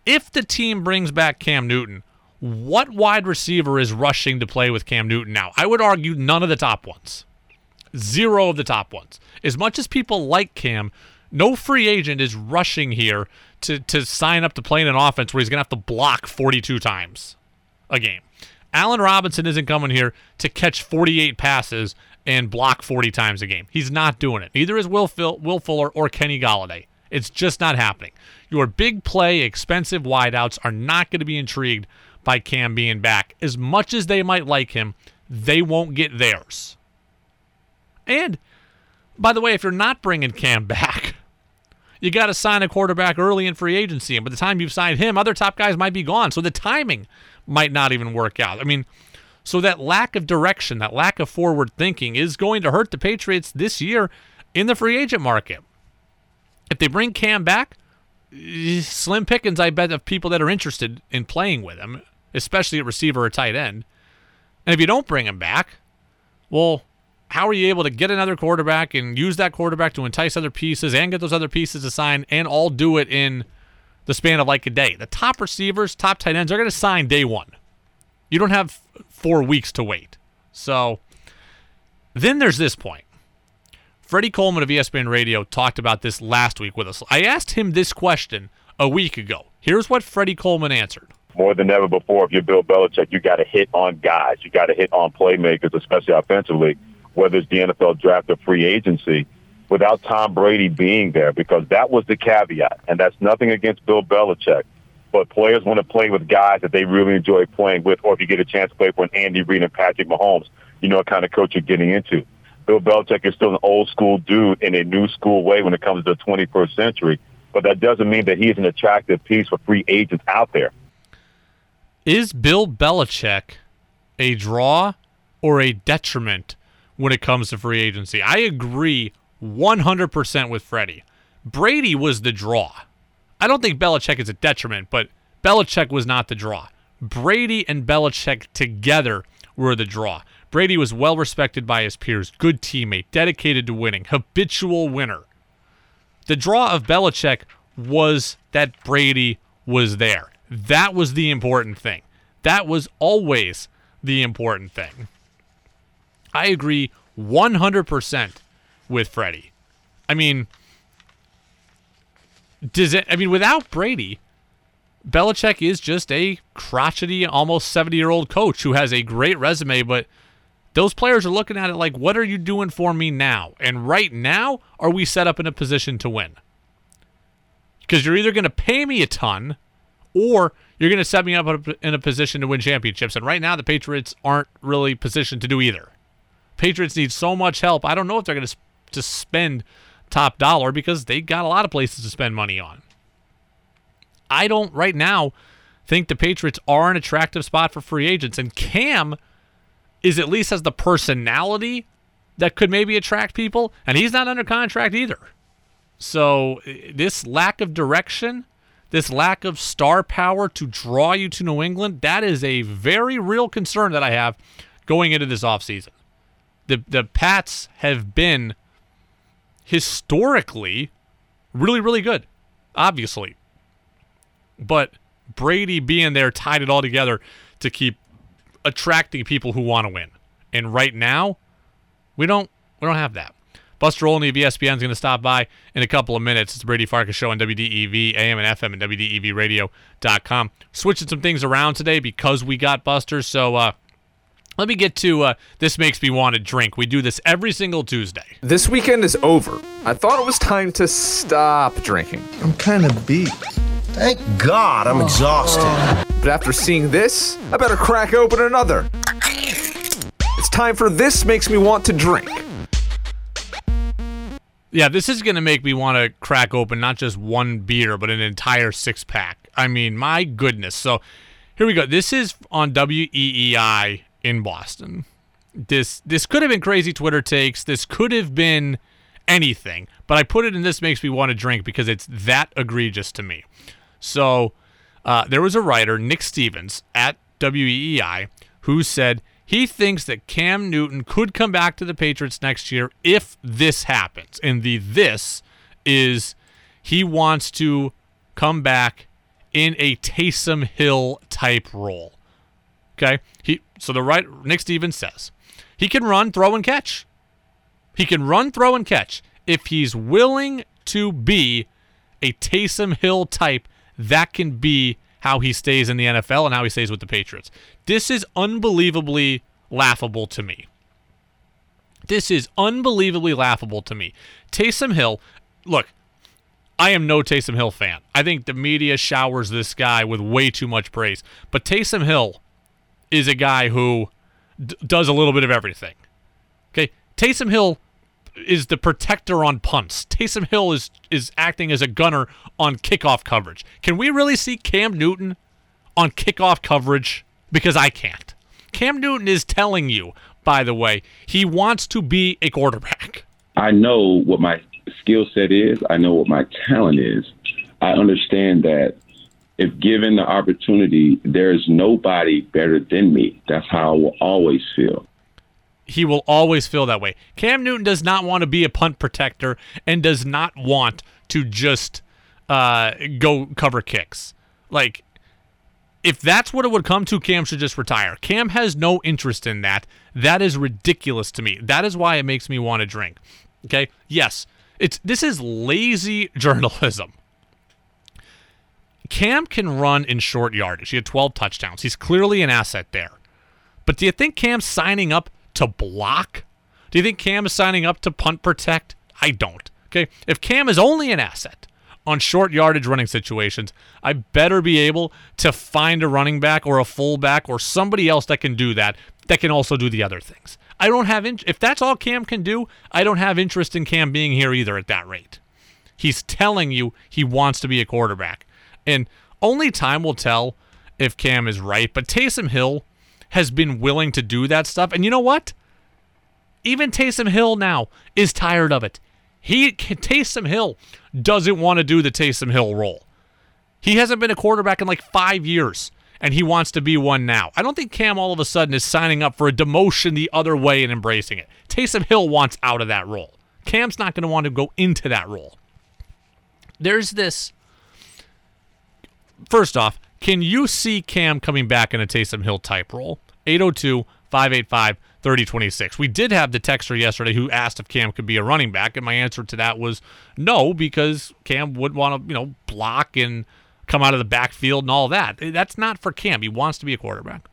If the team brings back Cam Newton, what wide receiver is rushing to play with Cam Newton now? I would argue none of the top ones. Zero of the top ones. As much as people like Cam, no free agent is rushing here to, to sign up to play in an offense where he's going to have to block 42 times a game. Allen Robinson isn't coming here to catch 48 passes and block 40 times a game. He's not doing it. Neither is Will, Phil, Will Fuller or Kenny Golladay. It's just not happening. Your big play, expensive wideouts are not going to be intrigued by Cam being back. As much as they might like him, they won't get theirs. And by the way, if you're not bringing Cam back, you got to sign a quarterback early in free agency. And by the time you've signed him, other top guys might be gone. So the timing might not even work out. I mean, so that lack of direction, that lack of forward thinking is going to hurt the Patriots this year in the free agent market. If they bring Cam back, slim pickings, I bet, of people that are interested in playing with him, especially at receiver or tight end. And if you don't bring him back, well, how are you able to get another quarterback and use that quarterback to entice other pieces and get those other pieces to sign and all do it in the span of like a day? The top receivers, top tight ends are going to sign day one. You don't have four weeks to wait. So then there's this point. Freddie Coleman of ESPN Radio talked about this last week with us. I asked him this question a week ago. Here's what Freddie Coleman answered. More than ever before, if you're Bill Belichick, you got to hit on guys. You got to hit on playmakers, especially offensively, whether it's the NFL draft or free agency, without Tom Brady being there, because that was the caveat. And that's nothing against Bill Belichick. But players want to play with guys that they really enjoy playing with, or if you get a chance to play for an Andy Reid and Patrick Mahomes, you know what kind of coach you're getting into. Bill Belichick is still an old school dude in a new school way when it comes to the 21st century. But that doesn't mean that he's an attractive piece for free agents out there. Is Bill Belichick a draw or a detriment when it comes to free agency? I agree 100% with Freddie. Brady was the draw. I don't think Belichick is a detriment, but Belichick was not the draw. Brady and Belichick together were the draw. Brady was well respected by his peers, good teammate, dedicated to winning, habitual winner. The draw of Belichick was that Brady was there. That was the important thing. That was always the important thing. I agree 100% with Freddie. I mean, does it? I mean, without Brady, Belichick is just a crotchety, almost 70 year old coach who has a great resume, but those players are looking at it like, what are you doing for me now? And right now, are we set up in a position to win? Because you're either going to pay me a ton or you're going to set me up in a position to win championships. And right now, the Patriots aren't really positioned to do either. Patriots need so much help. I don't know if they're going to, to spend top dollar because they got a lot of places to spend money on. I don't right now think the Patriots are an attractive spot for free agents. And Cam is at least has the personality that could maybe attract people, and he's not under contract either. So this lack of direction, this lack of star power to draw you to New England, that is a very real concern that I have going into this offseason. The the Pats have been historically really, really good, obviously. But Brady being there tied it all together to keep attracting people who want to win. And right now, we don't we don't have that. Buster Olney of ESPN is going to stop by in a couple of minutes. It's the Brady Farkas Show on WDEV, AM and FM, and WDEVradio.com. Switching some things around today because we got Buster. So uh, let me get to uh, This Makes Me Want to Drink. We do this every single Tuesday. This weekend is over. I thought it was time to stop drinking. I'm kind of beat. Thank God I'm exhausted. But after seeing this, I better crack open another. It's time for This Makes Me Want to Drink. Yeah, this is going to make me want to crack open not just one beer, but an entire six pack. I mean, my goodness. So here we go. This is on WEEI in Boston. This this could have been crazy Twitter takes. This could have been anything, but I put it in this makes me want to drink because it's that egregious to me. So uh, there was a writer, Nick Stevens, at WEEI, who said he thinks that Cam Newton could come back to the Patriots next year if this happens. And the this is he wants to come back in a Taysom Hill type role. Okay? He so the right Nick Stevens says he can run, throw and catch. He can run, throw and catch if he's willing to be a Taysom Hill type. That can be how he stays in the NFL and how he stays with the Patriots. This is unbelievably laughable to me. This is unbelievably laughable to me. Taysom Hill, look, I am no Taysom Hill fan. I think the media showers this guy with way too much praise. But Taysom Hill is a guy who d- does a little bit of everything. Okay, Taysom Hill is the protector on punts. Taysom Hill is is acting as a gunner on kickoff coverage. Can we really see Cam Newton on kickoff coverage? Because I can't. Cam Newton is telling you, by the way, he wants to be a quarterback. I know what my skill set is. I know what my talent is. I understand that if given the opportunity, there's nobody better than me. That's how I will always feel. He will always feel that way. Cam Newton does not want to be a punt protector and does not want to just uh, go cover kicks. Like, if that's what it would come to, Cam should just retire. Cam has no interest in that. That is ridiculous to me. That is why it makes me want to drink. Okay? Yes, it's this is lazy journalism. Cam can run in short yardage. He had 12 touchdowns. He's clearly an asset there. But do you think Cam's signing up to block? Do you think Cam is signing up to punt protect? I don't. Okay? If Cam is only an asset on short yardage running situations, I better be able to find a running back or a fullback or somebody else that can do that that can also do the other things. I don't have in- if that's all Cam can do, I don't have interest in Cam being here either at that rate. He's telling you he wants to be a quarterback. And only time will tell if Cam is right, but Taysom Hill has been willing to do that stuff. And you know what? Even Taysom Hill now is tired of it. He Taysom Hill doesn't want to do the Taysom Hill role. He hasn't been a quarterback in like 5 years and he wants to be one now. I don't think Cam all of a sudden is signing up for a demotion the other way and embracing it. Taysom Hill wants out of that role. Cam's not going to want to go into that role. There's this. First off, can you see Cam coming back in a Taysom Hill type role? 802 585 3026. We did have the texter yesterday who asked if Cam could be a running back, and my answer to that was no, because Cam would want to, you know, block and come out of the backfield and all that. That's not for Cam. He wants to be a quarterback.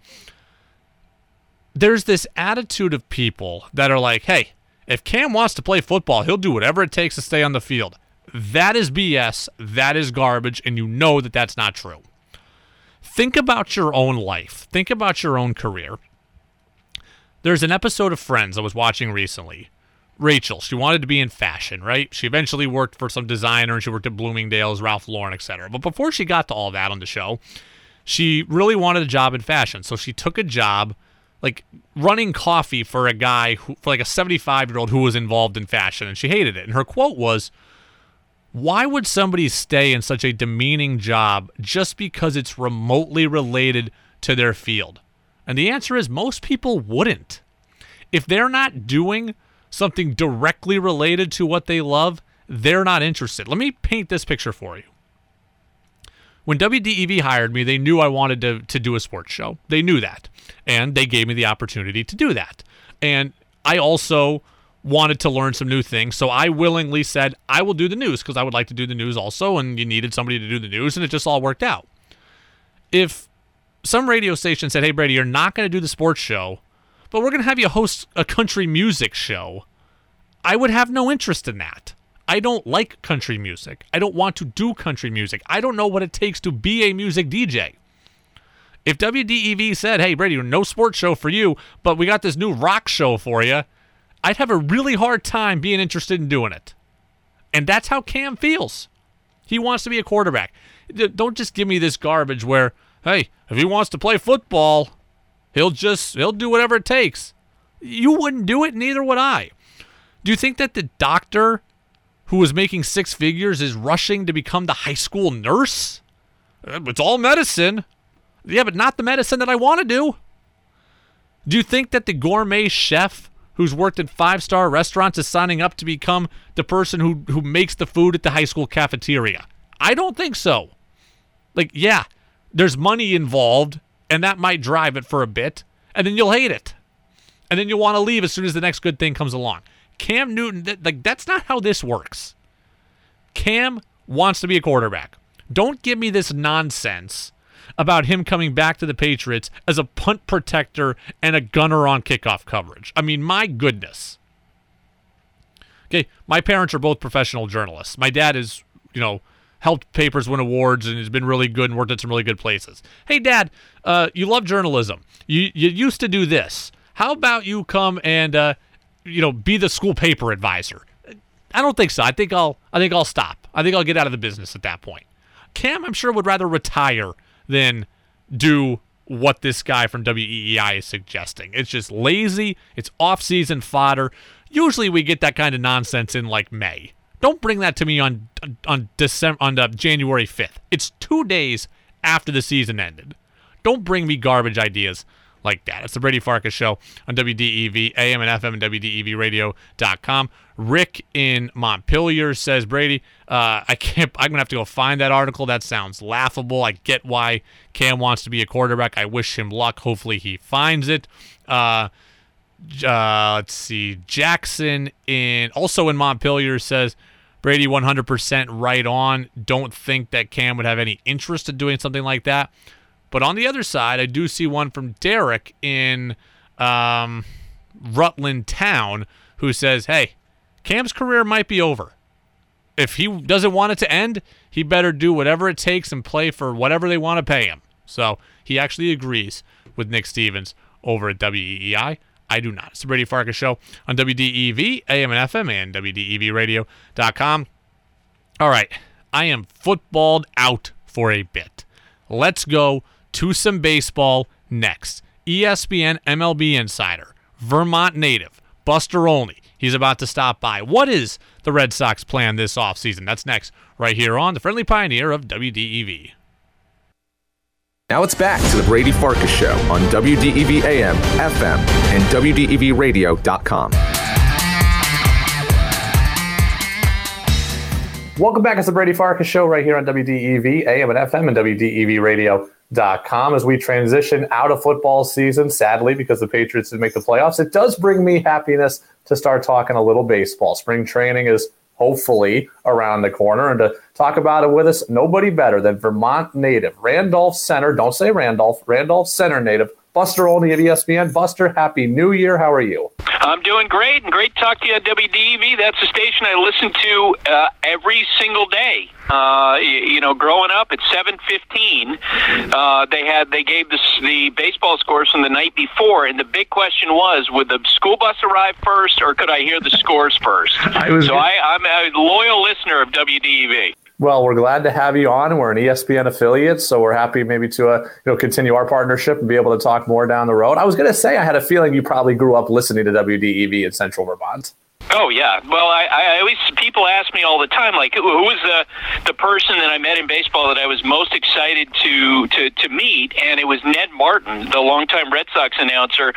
There's this attitude of people that are like, hey, if Cam wants to play football, he'll do whatever it takes to stay on the field. That is BS. That is garbage. And you know that that's not true. Think about your own life. Think about your own career. There's an episode of Friends I was watching recently. Rachel, she wanted to be in fashion, right? She eventually worked for some designer and she worked at Bloomingdale's, Ralph Lauren, etc. But before she got to all that on the show, she really wanted a job in fashion. So she took a job like running coffee for a guy who, for like a 75 year old who was involved in fashion and she hated it. And her quote was, why would somebody stay in such a demeaning job just because it's remotely related to their field? And the answer is most people wouldn't. If they're not doing something directly related to what they love, they're not interested. Let me paint this picture for you. When WDEV hired me, they knew I wanted to, to do a sports show. They knew that. And they gave me the opportunity to do that. And I also wanted to learn some new things. So I willingly said, I will do the news because I would like to do the news also. And you needed somebody to do the news. And it just all worked out. If some radio station said, Hey, Brady, you're not going to do the sports show, but we're going to have you host a country music show, I would have no interest in that. I don't like country music. I don't want to do country music. I don't know what it takes to be a music DJ. If WDEV said, hey, Brady, no sports show for you, but we got this new rock show for you, I'd have a really hard time being interested in doing it. And that's how Cam feels. He wants to be a quarterback. Don't just give me this garbage where, hey, if he wants to play football, he'll just he'll do whatever it takes. You wouldn't do it, neither would I. Do you think that the doctor who was making six figures is rushing to become the high school nurse? Uh, it's all medicine. Yeah, but not the medicine that I want to do. Do you think that the gourmet chef who's worked at five star restaurants is signing up to become the person who, who makes the food at the high school cafeteria? I don't think so. Like, yeah, there's money involved, and that might drive it for a bit, and then you'll hate it. And then you'll want to leave as soon as the next good thing comes along. Cam Newton, that, like that's not how this works. Cam wants to be a quarterback. Don't give me this nonsense about him coming back to the Patriots as a punt protector and a gunner on kickoff coverage. I mean, my goodness. Okay, my parents are both professional journalists. My dad is, you know, helped papers win awards and has been really good and worked at some really good places. Hey, Dad, uh, you love journalism. You you used to do this. How about you come and uh, you know, be the school paper advisor. I don't think so. I think I'll I think I'll stop. I think I'll get out of the business at that point. Cam, I'm sure would rather retire than do what this guy from WEEI is suggesting. It's just lazy. It's off-season fodder. Usually we get that kind of nonsense in like May. Don't bring that to me on on December on uh, January 5th. It's 2 days after the season ended. Don't bring me garbage ideas like that. It's the Brady Farkas Show on WDEV, AM and FM, and WDEVradio.com. Rick in Montpelier says, Brady, uh, I can't, I'm going to have to go find that article. That sounds laughable. I get why Cam wants to be a quarterback. I wish him luck. Hopefully he finds it. Uh, uh, let's see. Jackson in also in Montpelier says, Brady 100% right on. Don't think that Cam would have any interest in doing something like that. But on the other side, I do see one from Derek in um, Rutland Town who says, hey, Cam's career might be over. If he doesn't want it to end, he better do whatever it takes and play for whatever they want to pay him. So he actually agrees with Nick Stevens over at WEEI. I do not. It's the Brady Farkas Show on WDEV, AM and FM, and WDEVradio.com. All right. I am footballed out for a bit. Let's go to some baseball next. ESPN MLB Insider, Vermont native, Buster Olney. He's about to stop by. What is the Red Sox plan this offseason? That's next, right here on the Friendly Pioneer of WDEV. Now it's back to the Brady Farkas Show on WDEV AM, FM, and WDEVradio.com. Welcome back. It's the Brady Farkas Show right here on WDEV, AM and FM, and WDEVradio.com com as we transition out of football season. Sadly, because the Patriots didn't make the playoffs, it does bring me happiness to start talking a little baseball. Spring training is hopefully around the corner. And to talk about it with us, nobody better than Vermont native, Randolph Center. Don't say Randolph, Randolph Center native, Buster Olney of ESPN. Buster, happy new year. How are you? I'm doing great, and great to talk to you on WDEV. That's a station I listen to uh, every single day. Uh, you, you, know, growing up at 7:15, uh, they had they gave the the baseball scores from the night before, and the big question was: would the school bus arrive first, or could I hear the scores first? I was so I, I'm a loyal listener of WDEV. Well, we're glad to have you on. We're an ESPN affiliate, so we're happy maybe to uh, you know continue our partnership and be able to talk more down the road. I was going to say I had a feeling you probably grew up listening to WDEV in Central Vermont. Oh yeah. Well, I, I always people ask me all the time, like, who, was the the person that I met in baseball that I was most excited to to to meet, and it was Ned Martin, the longtime Red Sox announcer,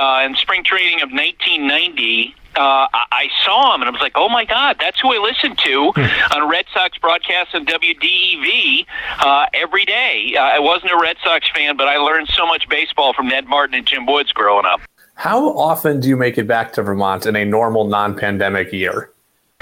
uh, in spring training of 1990 uh, I saw him and I was like, oh my God, that's who I listen to on Red Sox broadcasts on WDEV uh, every day. Uh, I wasn't a Red Sox fan, but I learned so much baseball from Ned Martin and Jim Woods growing up. How often do you make it back to Vermont in a normal non pandemic year?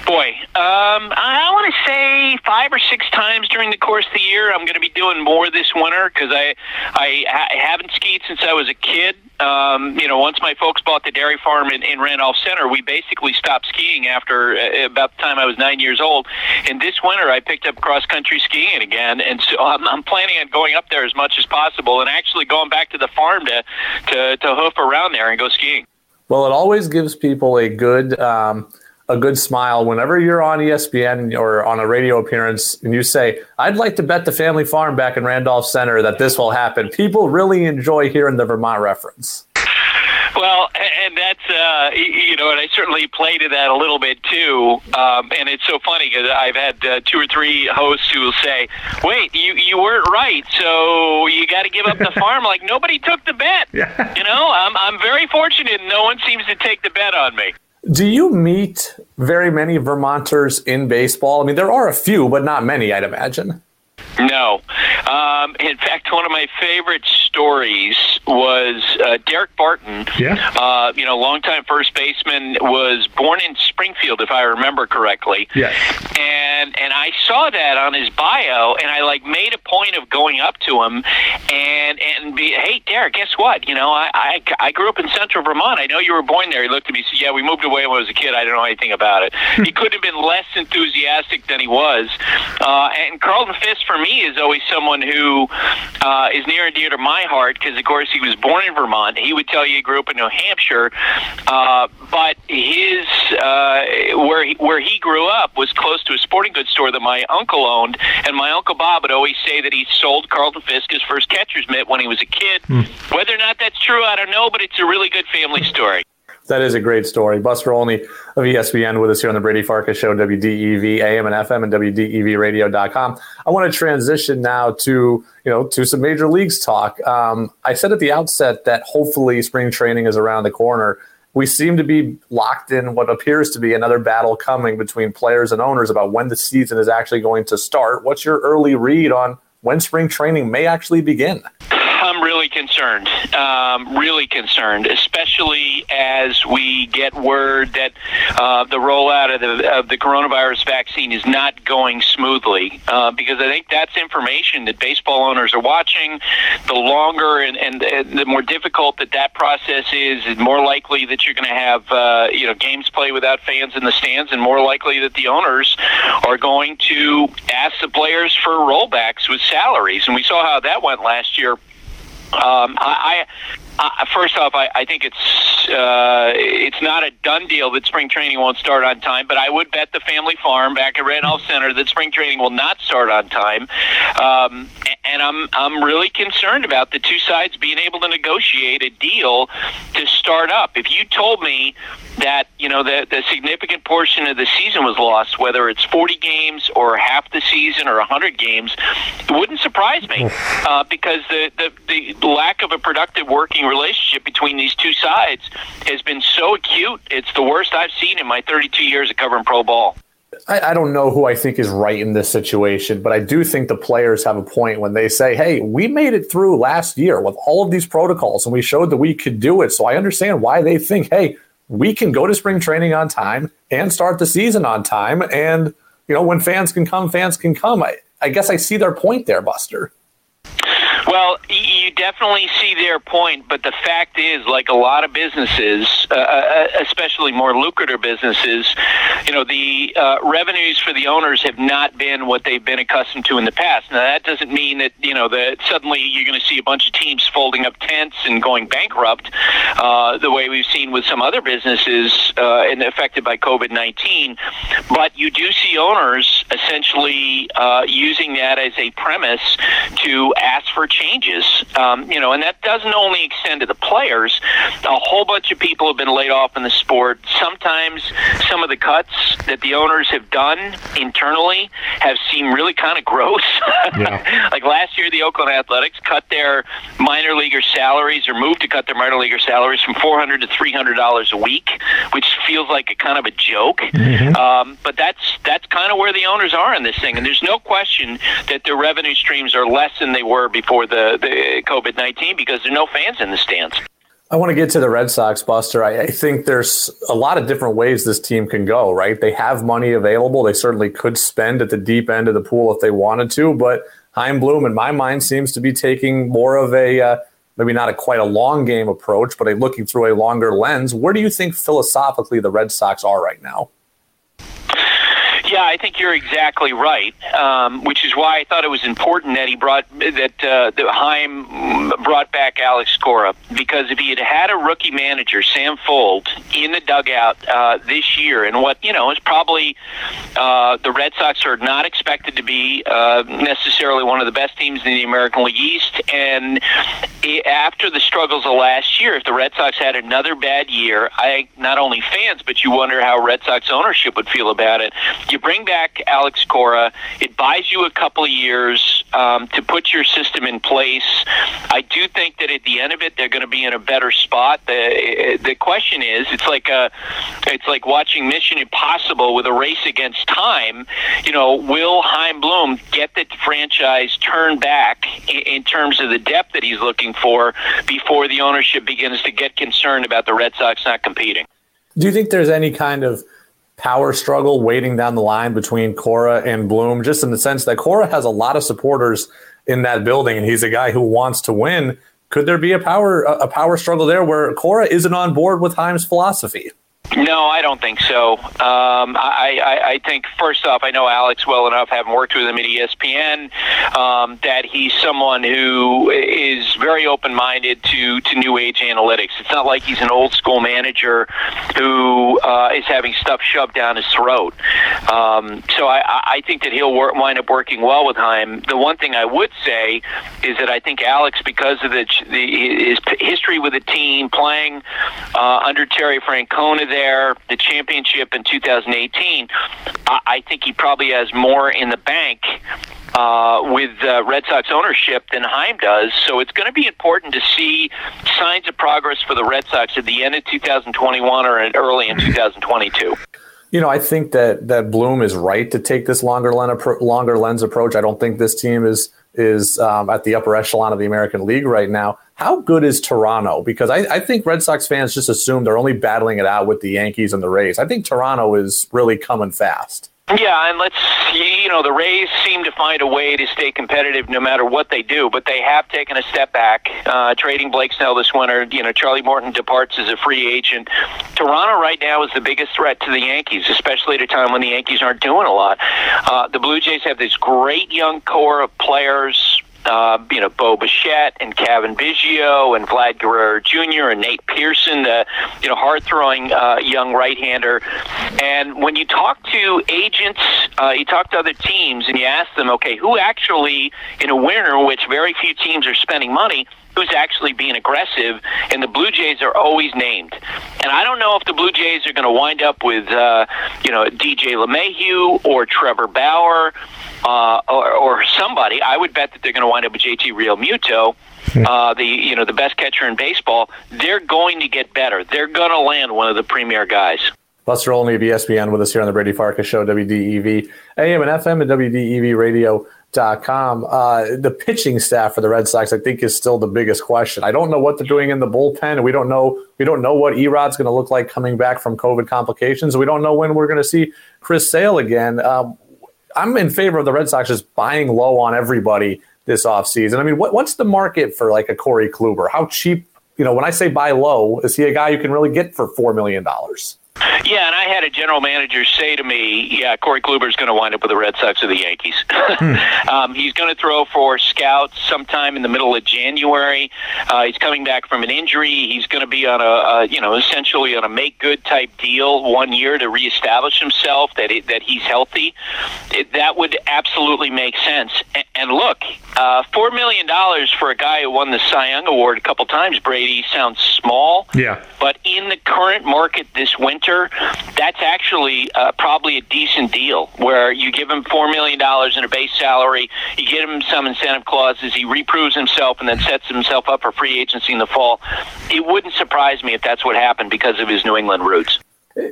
Boy, um, I want to say five or six times during the course of the year. I'm going to be doing more this winter because I, I I haven't skied since I was a kid. Um, you know, once my folks bought the dairy farm in, in Randolph Center, we basically stopped skiing after uh, about the time I was nine years old. And this winter, I picked up cross country skiing again, and so I'm, I'm planning on going up there as much as possible, and actually going back to the farm to to, to hoof around there and go skiing. Well, it always gives people a good. Um, a good smile whenever you're on ESPN or on a radio appearance and you say, I'd like to bet the family farm back in Randolph Center that this will happen. People really enjoy hearing the Vermont reference. Well, and that's uh, you know, and I certainly play to that a little bit too. Um, and it's so funny because I've had uh, two or three hosts who will say, "Wait, you you weren't right, so you got to give up the farm." like nobody took the bet. Yeah. You know, I'm I'm very fortunate. No one seems to take the bet on me. Do you meet very many Vermonters in baseball? I mean, there are a few, but not many, I'd imagine. No. Um, in fact, one of my favorite stories was uh, Daric Barton. Yeah. Uh, you know, longtime first baseman, was born in Springfield, if I remember correctly. Yes. And and I saw that on his bio, and I like made a point of going up to him and and be, hey, Derek, guess what? You know, I, I I grew up in Central Vermont. I know you were born there. He looked at me, and said, Yeah, we moved away when I was a kid. I don't know anything about it. he couldn't have been less enthusiastic than he was. Uh, and Carlton Fisk, for me, is always someone who uh, is near and dear to my heart because, of course, he was born in Vermont. He would tell you he grew up in New Hampshire, uh, but his uh, where he, where he grew up was close to a sporting goods store that my uncle owned, and my uncle Bob would always say that he sold Carlton Fisk his first catcher's mitt when he was a kid. Whether or not that's true, I don't know, but it's a really good family story. That is a great story. Buster Olney of ESPN with us here on the Brady Farkas Show, WDEV AM and FM and WDEVradio.com. I want to transition now to you know to some major leagues talk. Um, I said at the outset that hopefully spring training is around the corner. We seem to be locked in what appears to be another battle coming between players and owners about when the season is actually going to start. What's your early read on when spring training may actually begin? I'm really concerned, um, really concerned, especially as we get word that uh, the rollout of the, of the coronavirus vaccine is not going smoothly. Uh, because I think that's information that baseball owners are watching. The longer and, and, and the more difficult that that process is, the more likely that you're going to have uh, you know games play without fans in the stands, and more likely that the owners are going to ask the players for rollbacks with salaries. And we saw how that went last year um, I, I, first off, I, I think it's uh, it's not a done deal that spring training won't start on time. But I would bet the family farm back at Randolph Center that spring training will not start on time. Um, and I'm I'm really concerned about the two sides being able to negotiate a deal to start up. If you told me that you know the the significant portion of the season was lost, whether it's 40 games or half the season or 100 games, it wouldn't surprise me uh, because the, the the lack of a productive working relationship between these two sides has been so acute. It's the worst I've seen in my 32 years of covering pro ball. I, I, don't know who I think is right in this situation, but I do think the players have a point when they say, hey, we made it through last year with all of these protocols and we showed that we could do it. So I understand why they think, hey, we can go to spring training on time and start the season on time. And, you know, when fans can come, fans can come. I, I guess I see their point there, Buster. Well, you definitely see their point, but the fact is, like a lot of businesses, uh, uh, especially more lucrative businesses, you know, the uh, revenues for the owners have not been what they've been accustomed to in the past. Now, that doesn't mean that you know that suddenly you're going to see a bunch of teams folding up tents and going bankrupt, uh, the way we've seen with some other businesses uh, and affected by COVID nineteen. But you do see owners essentially uh, using that as a premise to ask for changes, um, you know, and that doesn't only extend to the players. A whole bunch of people have been laid off in the sport. Sometimes some of the cuts that the owners have done internally have seemed really kind of gross. Yeah. like last year, the Oakland Athletics cut their minor leaguer salaries or moved to cut their minor leaguer salaries from 400 to 300 dollars a week, which feels like a kind of a joke. Mm-hmm. Um, but that's that's kind of where the owners are in this thing, and there's no question that their revenue streams are less than they were before the, the COVID 19 because there are no fans in the stands. I want to get to the Red Sox, Buster. I, I, think there's a lot of different ways this team can go, right? They have money available. They certainly could spend at the deep end of the pool if they wanted to, but Chaim Bloom, in my mind, seems to be taking more of a uh, maybe not a quite a long game approach, but a looking through a longer lens. Where do you think philosophically the Red Sox are right now? Yeah, I think you're exactly right. Um, which is why I thought it was important that he brought that uh, that Chaim brought back Alex Cora because if he had had a rookie manager, Sam Fuld, in the dugout uh, this year, and what you know is probably uh, the Red Sox are not expected to be uh, necessarily one of the best teams in the American League East, and after the struggles of last year, if the Red Sox had another bad year, I not only fans, but you wonder how Red Sox ownership would feel about it. You bring back Alex Cora. It buys you a couple of years um, to put your system in place. I do think that at the end of it, they're going to be in a better spot. The the question is, it's like a, it's like watching Mission Impossible with a race against time. You know, will Chaim Bloom get the franchise turned back in, in terms of the depth that he's looking for before the ownership begins to get concerned about the Red Sox not competing? Do you think there's any kind of power struggle waiting down the line between Cora and Bloom, just in the sense that Cora has a lot of supporters in that building, and he's a guy who wants to win. Could there be a power a power struggle there where Cora isn't on board with Chaim's philosophy? No, I don't think so. Um, I, I, I think first off, I know Alex well enough, having worked with him at ESPN, um, that he's someone who is very open-minded to to new age analytics. It's not like he's an old school manager who uh, is having stuff shoved down his throat. Um, so I, I think that he'll work, wind up working well with Chaim. The one thing I would say is that I think Alex, because of the, the his history with the team, playing uh, under Terry Francona there there, the championship in 2018, I, I think he probably has more in the bank uh, with uh, Red Sox ownership than Chaim does. So it's going to be important to see signs of progress for the Red Sox at the end of 2021 or early in 2022. You know, I think that that Bloom is right to take this longer lens, longer lens approach. I don't think this team is is um, at the upper echelon of the American League right now. How good is Toronto? Because I, I, think Red Sox fans just assume they're only battling it out with the Yankees and the Rays. I think Toronto is really coming fast. Yeah, and let's see. you know the Rays seem to find a way to stay competitive no matter what they do, but they have taken a step back, uh, trading Blake Snell this winter. You know, Charlie Morton departs as a free agent. Toronto right now is the biggest threat to the Yankees, especially at a time when the Yankees aren't doing a lot. Uh, the Blue Jays have this great young core of players uh, you know, Bo Bichette and Cavan Biggio and Vlad Guerrero Jr. and Nate Pearson, the you know hard throwing uh, young right hander. And when you talk to agents, uh, you talk to other teams, and you ask them, okay, who actually in a winter in which very few teams are spending money, who's actually being aggressive, and the Blue Jays are always named. And I don't know if the Blue Jays are going to wind up with, uh, you know, DJ LeMahieu or Trevor Bauer uh, or, or somebody. I would bet that they're going to wind up with JT Realmuto. Hmm. Uh, the you know the best catcher in baseball, they're going to get better. They're going to land one of the premier guys. Buster Olney of ESPN with us here on the Brady Farkas Show, WDEV, AM and FM, and WDEV Radio dot com. Uh, the pitching staff for the Red Sox, I think, is still the biggest question. I don't know what they're doing in the bullpen, we don't know we don't know what E-Rod's going to look like coming back from COVID complications. We don't know when we're going to see Chris Sale again. Um, I'm in favor of the Red Sox just buying low on everybody this offseason. I mean, what, what's the market for like a Corey Kluber? How cheap? You know, when I say buy low, is he a guy you can really get for four million dollars? Yeah, and I had a general manager say to me, "Yeah, Corey Kluber's going to wind up with the Red Sox or the Yankees. um, he's going to throw for scouts sometime in the middle of January. Uh, he's coming back from an injury. He's going to be on a, a, you know, essentially on a make good type deal one year to reestablish himself that it, that he's healthy. It, that would absolutely make sense. And, and look, uh, four million dollars for a guy who won the Cy Young Award a couple times, Brady, sounds small. Yeah. But in the current market this winter, that's actually uh, probably a decent deal where you give him $4 million in a base salary, you give him some incentive clauses, he reproves himself, and then sets himself up for free agency in the fall. It wouldn't surprise me if that's what happened because of his New England roots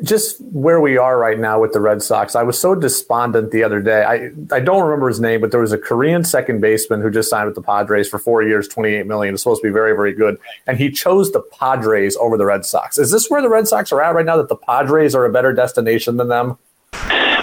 just where we are right now with the Red Sox, I was so despondent the other day. I, I don't remember his name, but there was a Korean second baseman who just signed with the Padres for four years, twenty-eight million. It's supposed to be very, very good, and he chose the Padres over the Red Sox. Is this where the Red Sox are at right now? That the Padres are a better destination than them?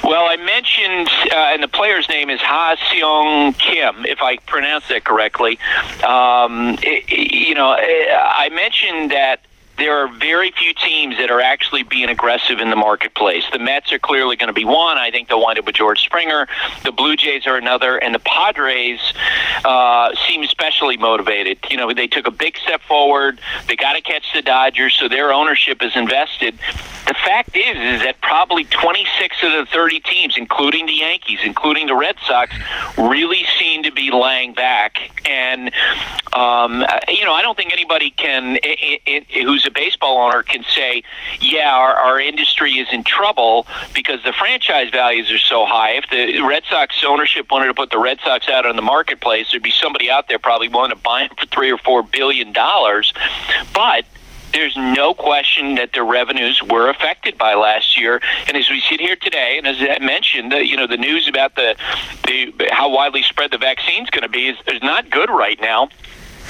Well, I mentioned, uh, and the player's name is Ha Seong Kim, if I pronounce that correctly. Um, it, you know, I mentioned that there are very few teams that are actually being aggressive in the marketplace. The Mets are clearly going to be one. I think they'll wind up with George Springer. The Blue Jays are another, and the Padres uh, seem especially motivated. You know, they took a big step forward. They got to catch the Dodgers, so their ownership is invested. The fact is, is that probably 26 of the 30 teams, including the Yankees, including the Red Sox, really seem to be laying back. And um, you know, I don't think anybody can it, it, who's a baseball owner can say, yeah, our, our industry is in trouble because the franchise values are so high. If the Red Sox ownership wanted to put the Red Sox out on the marketplace, there'd be somebody out there probably willing to buy them for three or four billion dollars. But there's no question that their revenues were affected by last year. And as we sit here today, and as I mentioned, the, you know, the news about the, the how widely spread the vaccine is going to be is, is not good right now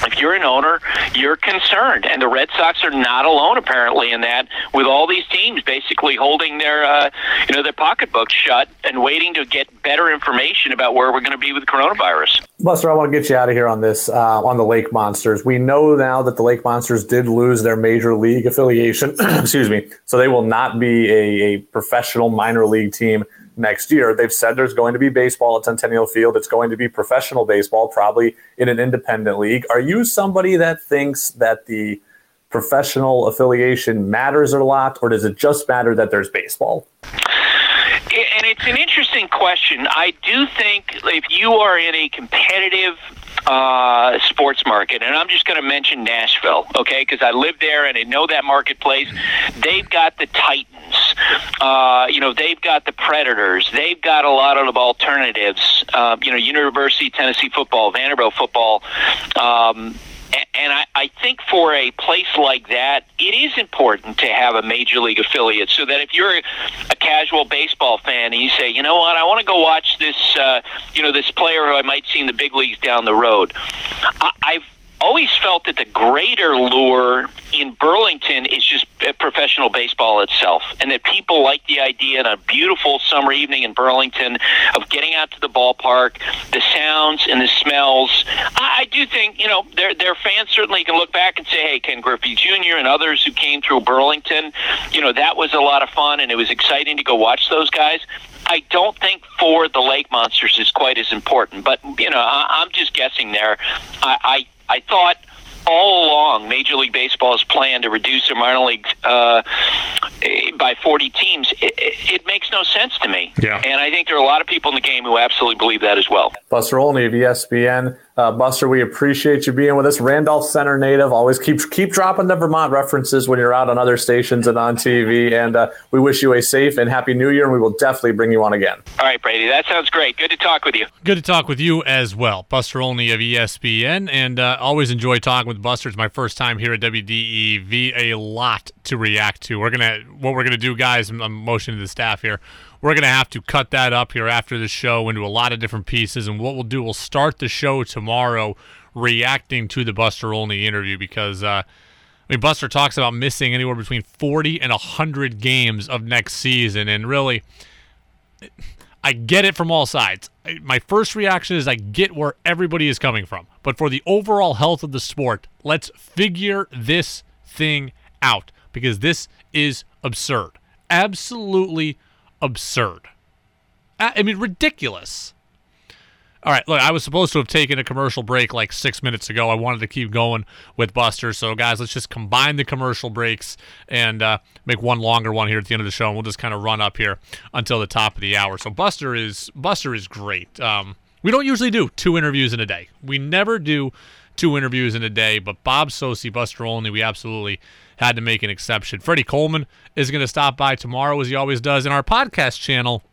if you're an owner, you're concerned, and the Red Sox are not alone apparently in that. With all these teams basically holding their, uh, you know, their pocketbooks shut and waiting to get better information about where we're going to be with coronavirus. Buster, I want to get you out of here on this uh, on the Lake Monsters. We know now that the Lake Monsters did lose their major league affiliation. excuse me, so they will not be a, a professional minor league team next year. They've said there's going to be baseball at Centennial Field. It's going to be professional baseball, probably in an independent league. Are you somebody that thinks that the professional affiliation matters a lot, or does it just matter that there's baseball? And it's an interesting question. I do think if you are in a competitive uh, sports market, and I'm just going to mention Nashville, okay, because I live there and I know that marketplace. They've got the Titans. Uh, you know, they've got the Predators. They've got a lot of alternatives. Uh, you know, University Tennessee football, Vanderbilt football. Um, and I, I think for a place like that, it is important to have a major league affiliate so that if you're a casual baseball fan and you say, you know what, I want to go watch this, uh, you know, this player who I might see in the big leagues down the road, I, I've always felt that the greater lure in Burlington is just uh, professional baseball itself, and that people like the idea on a beautiful summer evening in Burlington of getting out to the ballpark, the sounds and the smells. I do think you know their their fans certainly can look back and say, "Hey, Ken Griffey Jr. and others who came through Burlington, you know that was a lot of fun, and it was exciting to go watch those guys." I don't think for the Lake Monsters is quite as important, but you know I, I'm just guessing there. I, I I thought all along Major League Baseball's plan to reduce their minor league uh, by 40 teams, it, it, makes no sense to me. Yeah. And I think there are a lot of people in the game who absolutely believe that as well. Buster Olney of ESPN. Uh, Buster, we appreciate you being with us. Randolph Center native. Always keep keep dropping the Vermont references when you're out on other stations and on TV. And uh, we wish you a safe and happy New Year. And we will definitely bring you on again. All right, Brady. That sounds great. Good to talk with you. Good to talk with you as well, Buster Olney of ESPN. And uh, always enjoy talking with Buster. It's my first time here at WDEV. A lot to react to. We're gonna what we're gonna do, guys. I'm motioning to the staff here we're going to have to cut that up here after the show into a lot of different pieces. And what we'll do, we'll start the show tomorrow reacting to the Buster Olney interview because, uh, I mean, Buster talks about missing anywhere between 40 and 100 games of next season. And really, I get it from all sides. My first reaction is I get where everybody is coming from. But for the overall health of the sport, let's figure this thing out because this is absurd Absolutely absurd. I mean, ridiculous. All right, look, I was supposed to have taken a commercial break like six minutes ago. I wanted to keep going with Buster. So, guys, let's just combine the commercial breaks and uh, make one longer one here at the end of the show, and we'll just kind of run up here until the top of the hour. So, Buster is Buster is great. Um, we don't usually do two interviews in a day. We never do two interviews in a day, but Bob Socci, Buster Olney, we absolutely had to make an exception. Freddie Coleman is going to stop by tomorrow, as he always does, in our podcast channel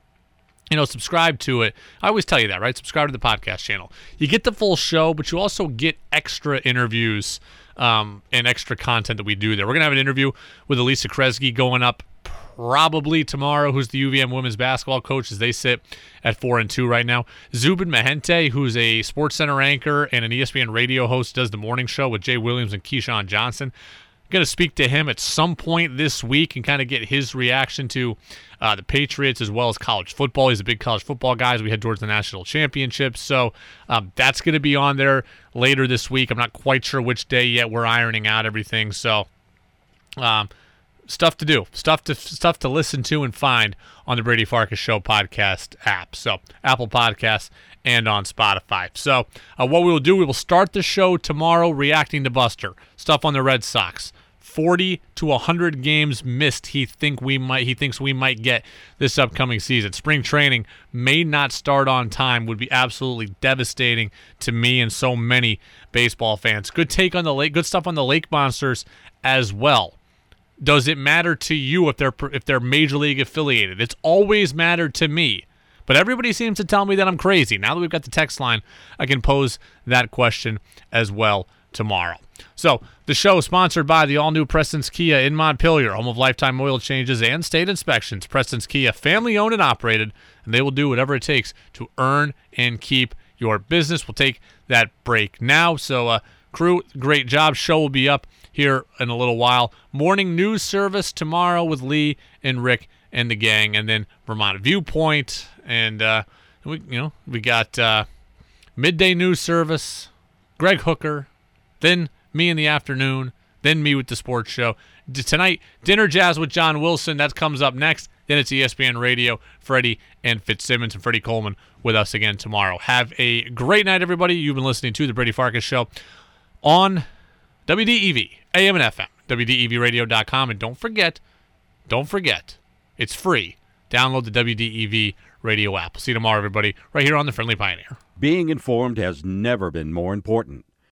you know, subscribe to it. I always tell you that, right? Subscribe to the podcast channel. You get the full show, but you also get extra interviews um, and extra content that we do there. We're gonna have an interview with Alisa Kresge going up probably tomorrow. Who's the UVM women's basketball coach as they sit at four and two right now? Zubin Mehenti, who's a Sports Center anchor and an ESPN radio host, does the morning show with Jay Williams and Keyshawn Johnson going to speak to him at some point this week and kind of get his reaction to uh, the Patriots as well as college football. He's a big college football guy as we head towards the national championship. So um, that's going to be on there later this week. I'm not quite sure which day yet. We're ironing out everything. So um, stuff to do, stuff to stuff to listen to and find on the Brady Farkas Show podcast app. So Apple Podcasts and on Spotify. So uh, what we will do, we will start the show tomorrow reacting to Buster stuff on the Red Sox. 40 to 100 games missed he think we might he thinks we might get this upcoming season. Spring training may not start on time would be absolutely devastating to me and so many baseball fans. Good take on the lake good stuff on the Lake Monsters as well. Does it matter to you if they're if they're major league affiliated? It's always mattered to me. But everybody seems to tell me that I'm crazy. Now that we've got the text line, I can pose that question as well tomorrow. So, the show sponsored by the all new Preston's Kia in Montpelier, home of lifetime oil changes and state inspections. Preston's Kia, family owned and operated, and they will do whatever it takes to earn and keep your business. We'll take that break now. So, uh, crew, great job. Show will be up here in a little while. Morning news service tomorrow with Lee and Rick and the gang, and then Vermont Viewpoint, and uh, we, you know, we got uh, midday news service, Greg Hooker, then me in the afternoon, then me with the sports show. Tonight, dinner jazz with John Wilson. That comes up next. Then it's ESPN Radio, Freddie and Fitzsimmons and Freddie Coleman with us again tomorrow. Have a great night, everybody. You've been listening to the Brady Farkas Show on WDEV, AM and FM, WDEVradio.com. And don't forget, don't forget, it's free. Download the WDEV radio app. See you tomorrow, everybody, right here on the Friendly Pioneer. Being informed has never been more important.